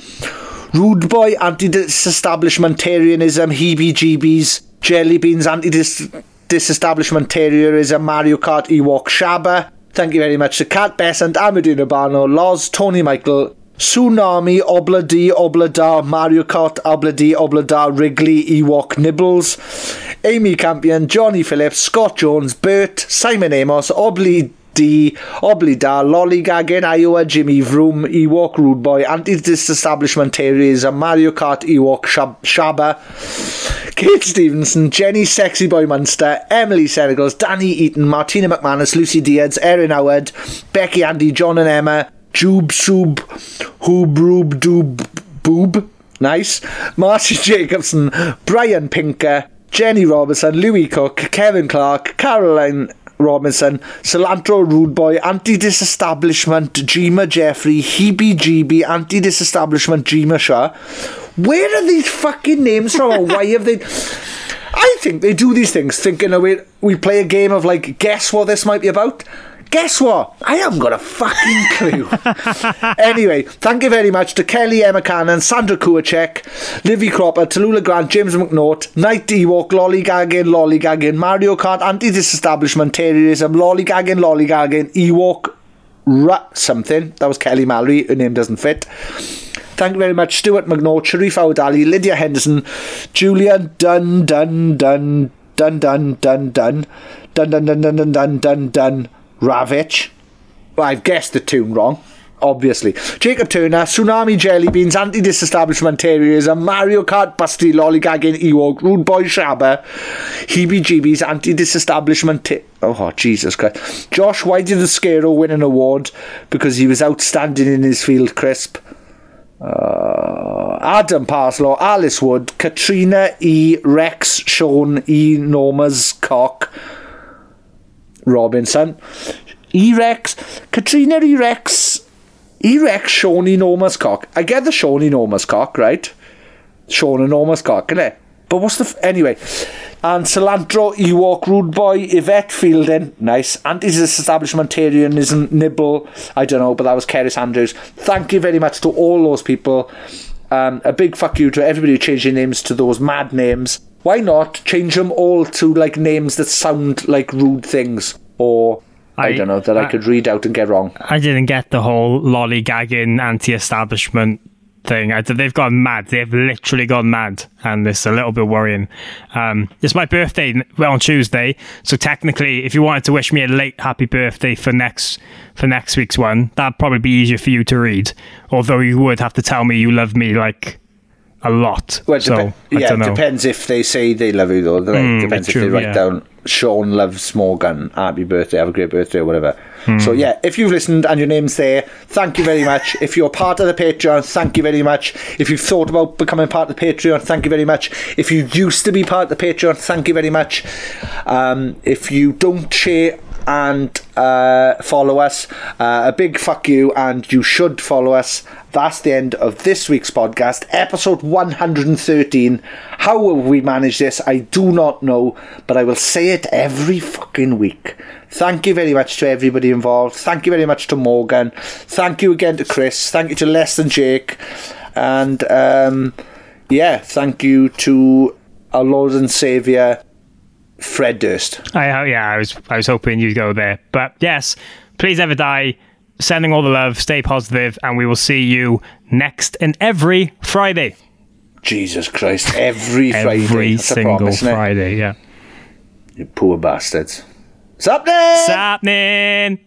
Speaker 5: Rude Boy, anti-disestablishmentarianism, heebie-jeebies, Jelly Beans, anti-disestablishmentarianism, Mario Kart, Ewok, Shabba. Thank you very much to Kat Besant, Amadou Urbano, Loz, Tony Michael, Tsunami, Obladi, Oblada, Mario Kart, Obladi, Oblada, Wrigley, Ewok, Nibbles, Amy Campion, Johnny Phillips, Scott Jones, Bert, Simon Amos, Obli D, Oblida, Lollygagging, Iowa, Jimmy Vroom, Ewok, Rude Boy, Anti-Disestablishmentarianism, Mario Kart, Ewok, Shab- Shabba, Kate Stevenson, Jenny Sexy Boy Munster, Emily Senegals, Danny Eaton, Martina McManus, Lucy Diaz, Erin Howard, Becky Andy, John and Emma, Joob Soob, Hoob Roob Doob Boob, nice, Marcy Jacobson, Brian Pinker, Jenny Robertson, Louis Cook, Kevin Clark, Caroline Robinson, Cilantro Rude Boy, Anti Disestablishment, Jima Jeffrey, Heebie Jeebie, Anti Disestablishment, Jima Shah. Where are these fucking names from and why have they. I think they do these things thinking we, we play a game of like, guess what this might be about? Guess what? I haven't got a fucking clue. anyway, thank you very much to Kelly Emma Cannon, Sandra Kuacek, Livy Cropper, Tallulah Grant, James McNaught, Night Ewok, Lollygagging, Lollygagging, Mario Kart, Anti Disestablishment, Terrorism, Lollygagging, Lollygagging, Ewok, Ra- something. That was Kelly Mallory. Her name doesn't fit. Thank you very much, Stuart McNaught, Sharif Awdali, Lydia Henderson, Julian Dun Dun Dun Dun Dun Dun Dun Dun Dun Dun Dun Dun Dun Dun Dun Ravich. Well, I've guessed the tune wrong. Obviously, Jacob Turner, Tsunami Jelly Beans, Anti Disestablishmentarianism, Mario Kart Busty, Lollygagging Ewok, Rude Boy Shabba, Heebie Jeebies, Anti Disestablishment. Oh, Jesus Christ. Josh, why did the Scarrow win an award? Because he was outstanding in his field crisp. Uh, Adam Parslow, Alice Wood, Katrina E. Rex, Sean E. Norma's Cock, Robinson, E. Rex, Katrina E. Rex, E. Rex, Sean E. Norma's Cock. I get the Sean E. Norma's Cock, right? And Norma's Cock, innit? But what's the. F- anyway. And Cilantro, Ewok, Rude Boy, Yvette Fielding, nice. Anti-establishmentarianism, Nibble, I don't know, but that was Keris Andrews. Thank you very much to all those people. Um, a big fuck you to everybody who changed their names to those mad names. Why not change them all to like names that sound like rude things or I,
Speaker 6: I-
Speaker 5: don't know that I,
Speaker 6: I-
Speaker 5: could read out and get wrong.
Speaker 6: I didn't get the whole lollygagging anti-establishment thing. I, they've gone mad. They've literally gone mad, and it's a little bit worrying. Um, it's my birthday on Tuesday, so technically, if you wanted to wish me a late happy birthday for next for next week's one, that'd probably be easier for you to read. Although you would have to tell me you love me like a lot.
Speaker 5: Well,
Speaker 6: so
Speaker 5: yeah,
Speaker 6: don't
Speaker 5: it
Speaker 6: know.
Speaker 5: depends if they say they love you though.
Speaker 6: Mm,
Speaker 5: depends
Speaker 6: true,
Speaker 5: if they write
Speaker 6: yeah.
Speaker 5: down Sean loves Morgan, happy birthday, have a great birthday, or whatever.
Speaker 6: Hmm.
Speaker 5: So yeah, if you've listened and your name's there, thank you very much. if you're part of the Patreon, thank you very much. If you've thought about becoming part of the Patreon, thank you very much. If you used to be part of the Patreon, thank you very much. Um, if you don't share and uh, follow us. Uh, a big fuck you, and you should follow us. That's the end of this week's podcast, episode 113. How will we manage this? I do not know, but I will say it every fucking week. Thank you very much to everybody involved. Thank you very much to Morgan. Thank you again to Chris. Thank you to Less Than Jake. And um, yeah, thank you to our Lord and Saviour, Fred Durst.
Speaker 6: I uh, yeah, I was I was hoping you'd go there, but yes, please never die. Sending all the love, stay positive, and we will see you next and every Friday.
Speaker 5: Jesus Christ, every Friday.
Speaker 6: Every single
Speaker 5: promise.
Speaker 6: Friday, yeah.
Speaker 5: You poor bastards. What's there?
Speaker 6: What's happening?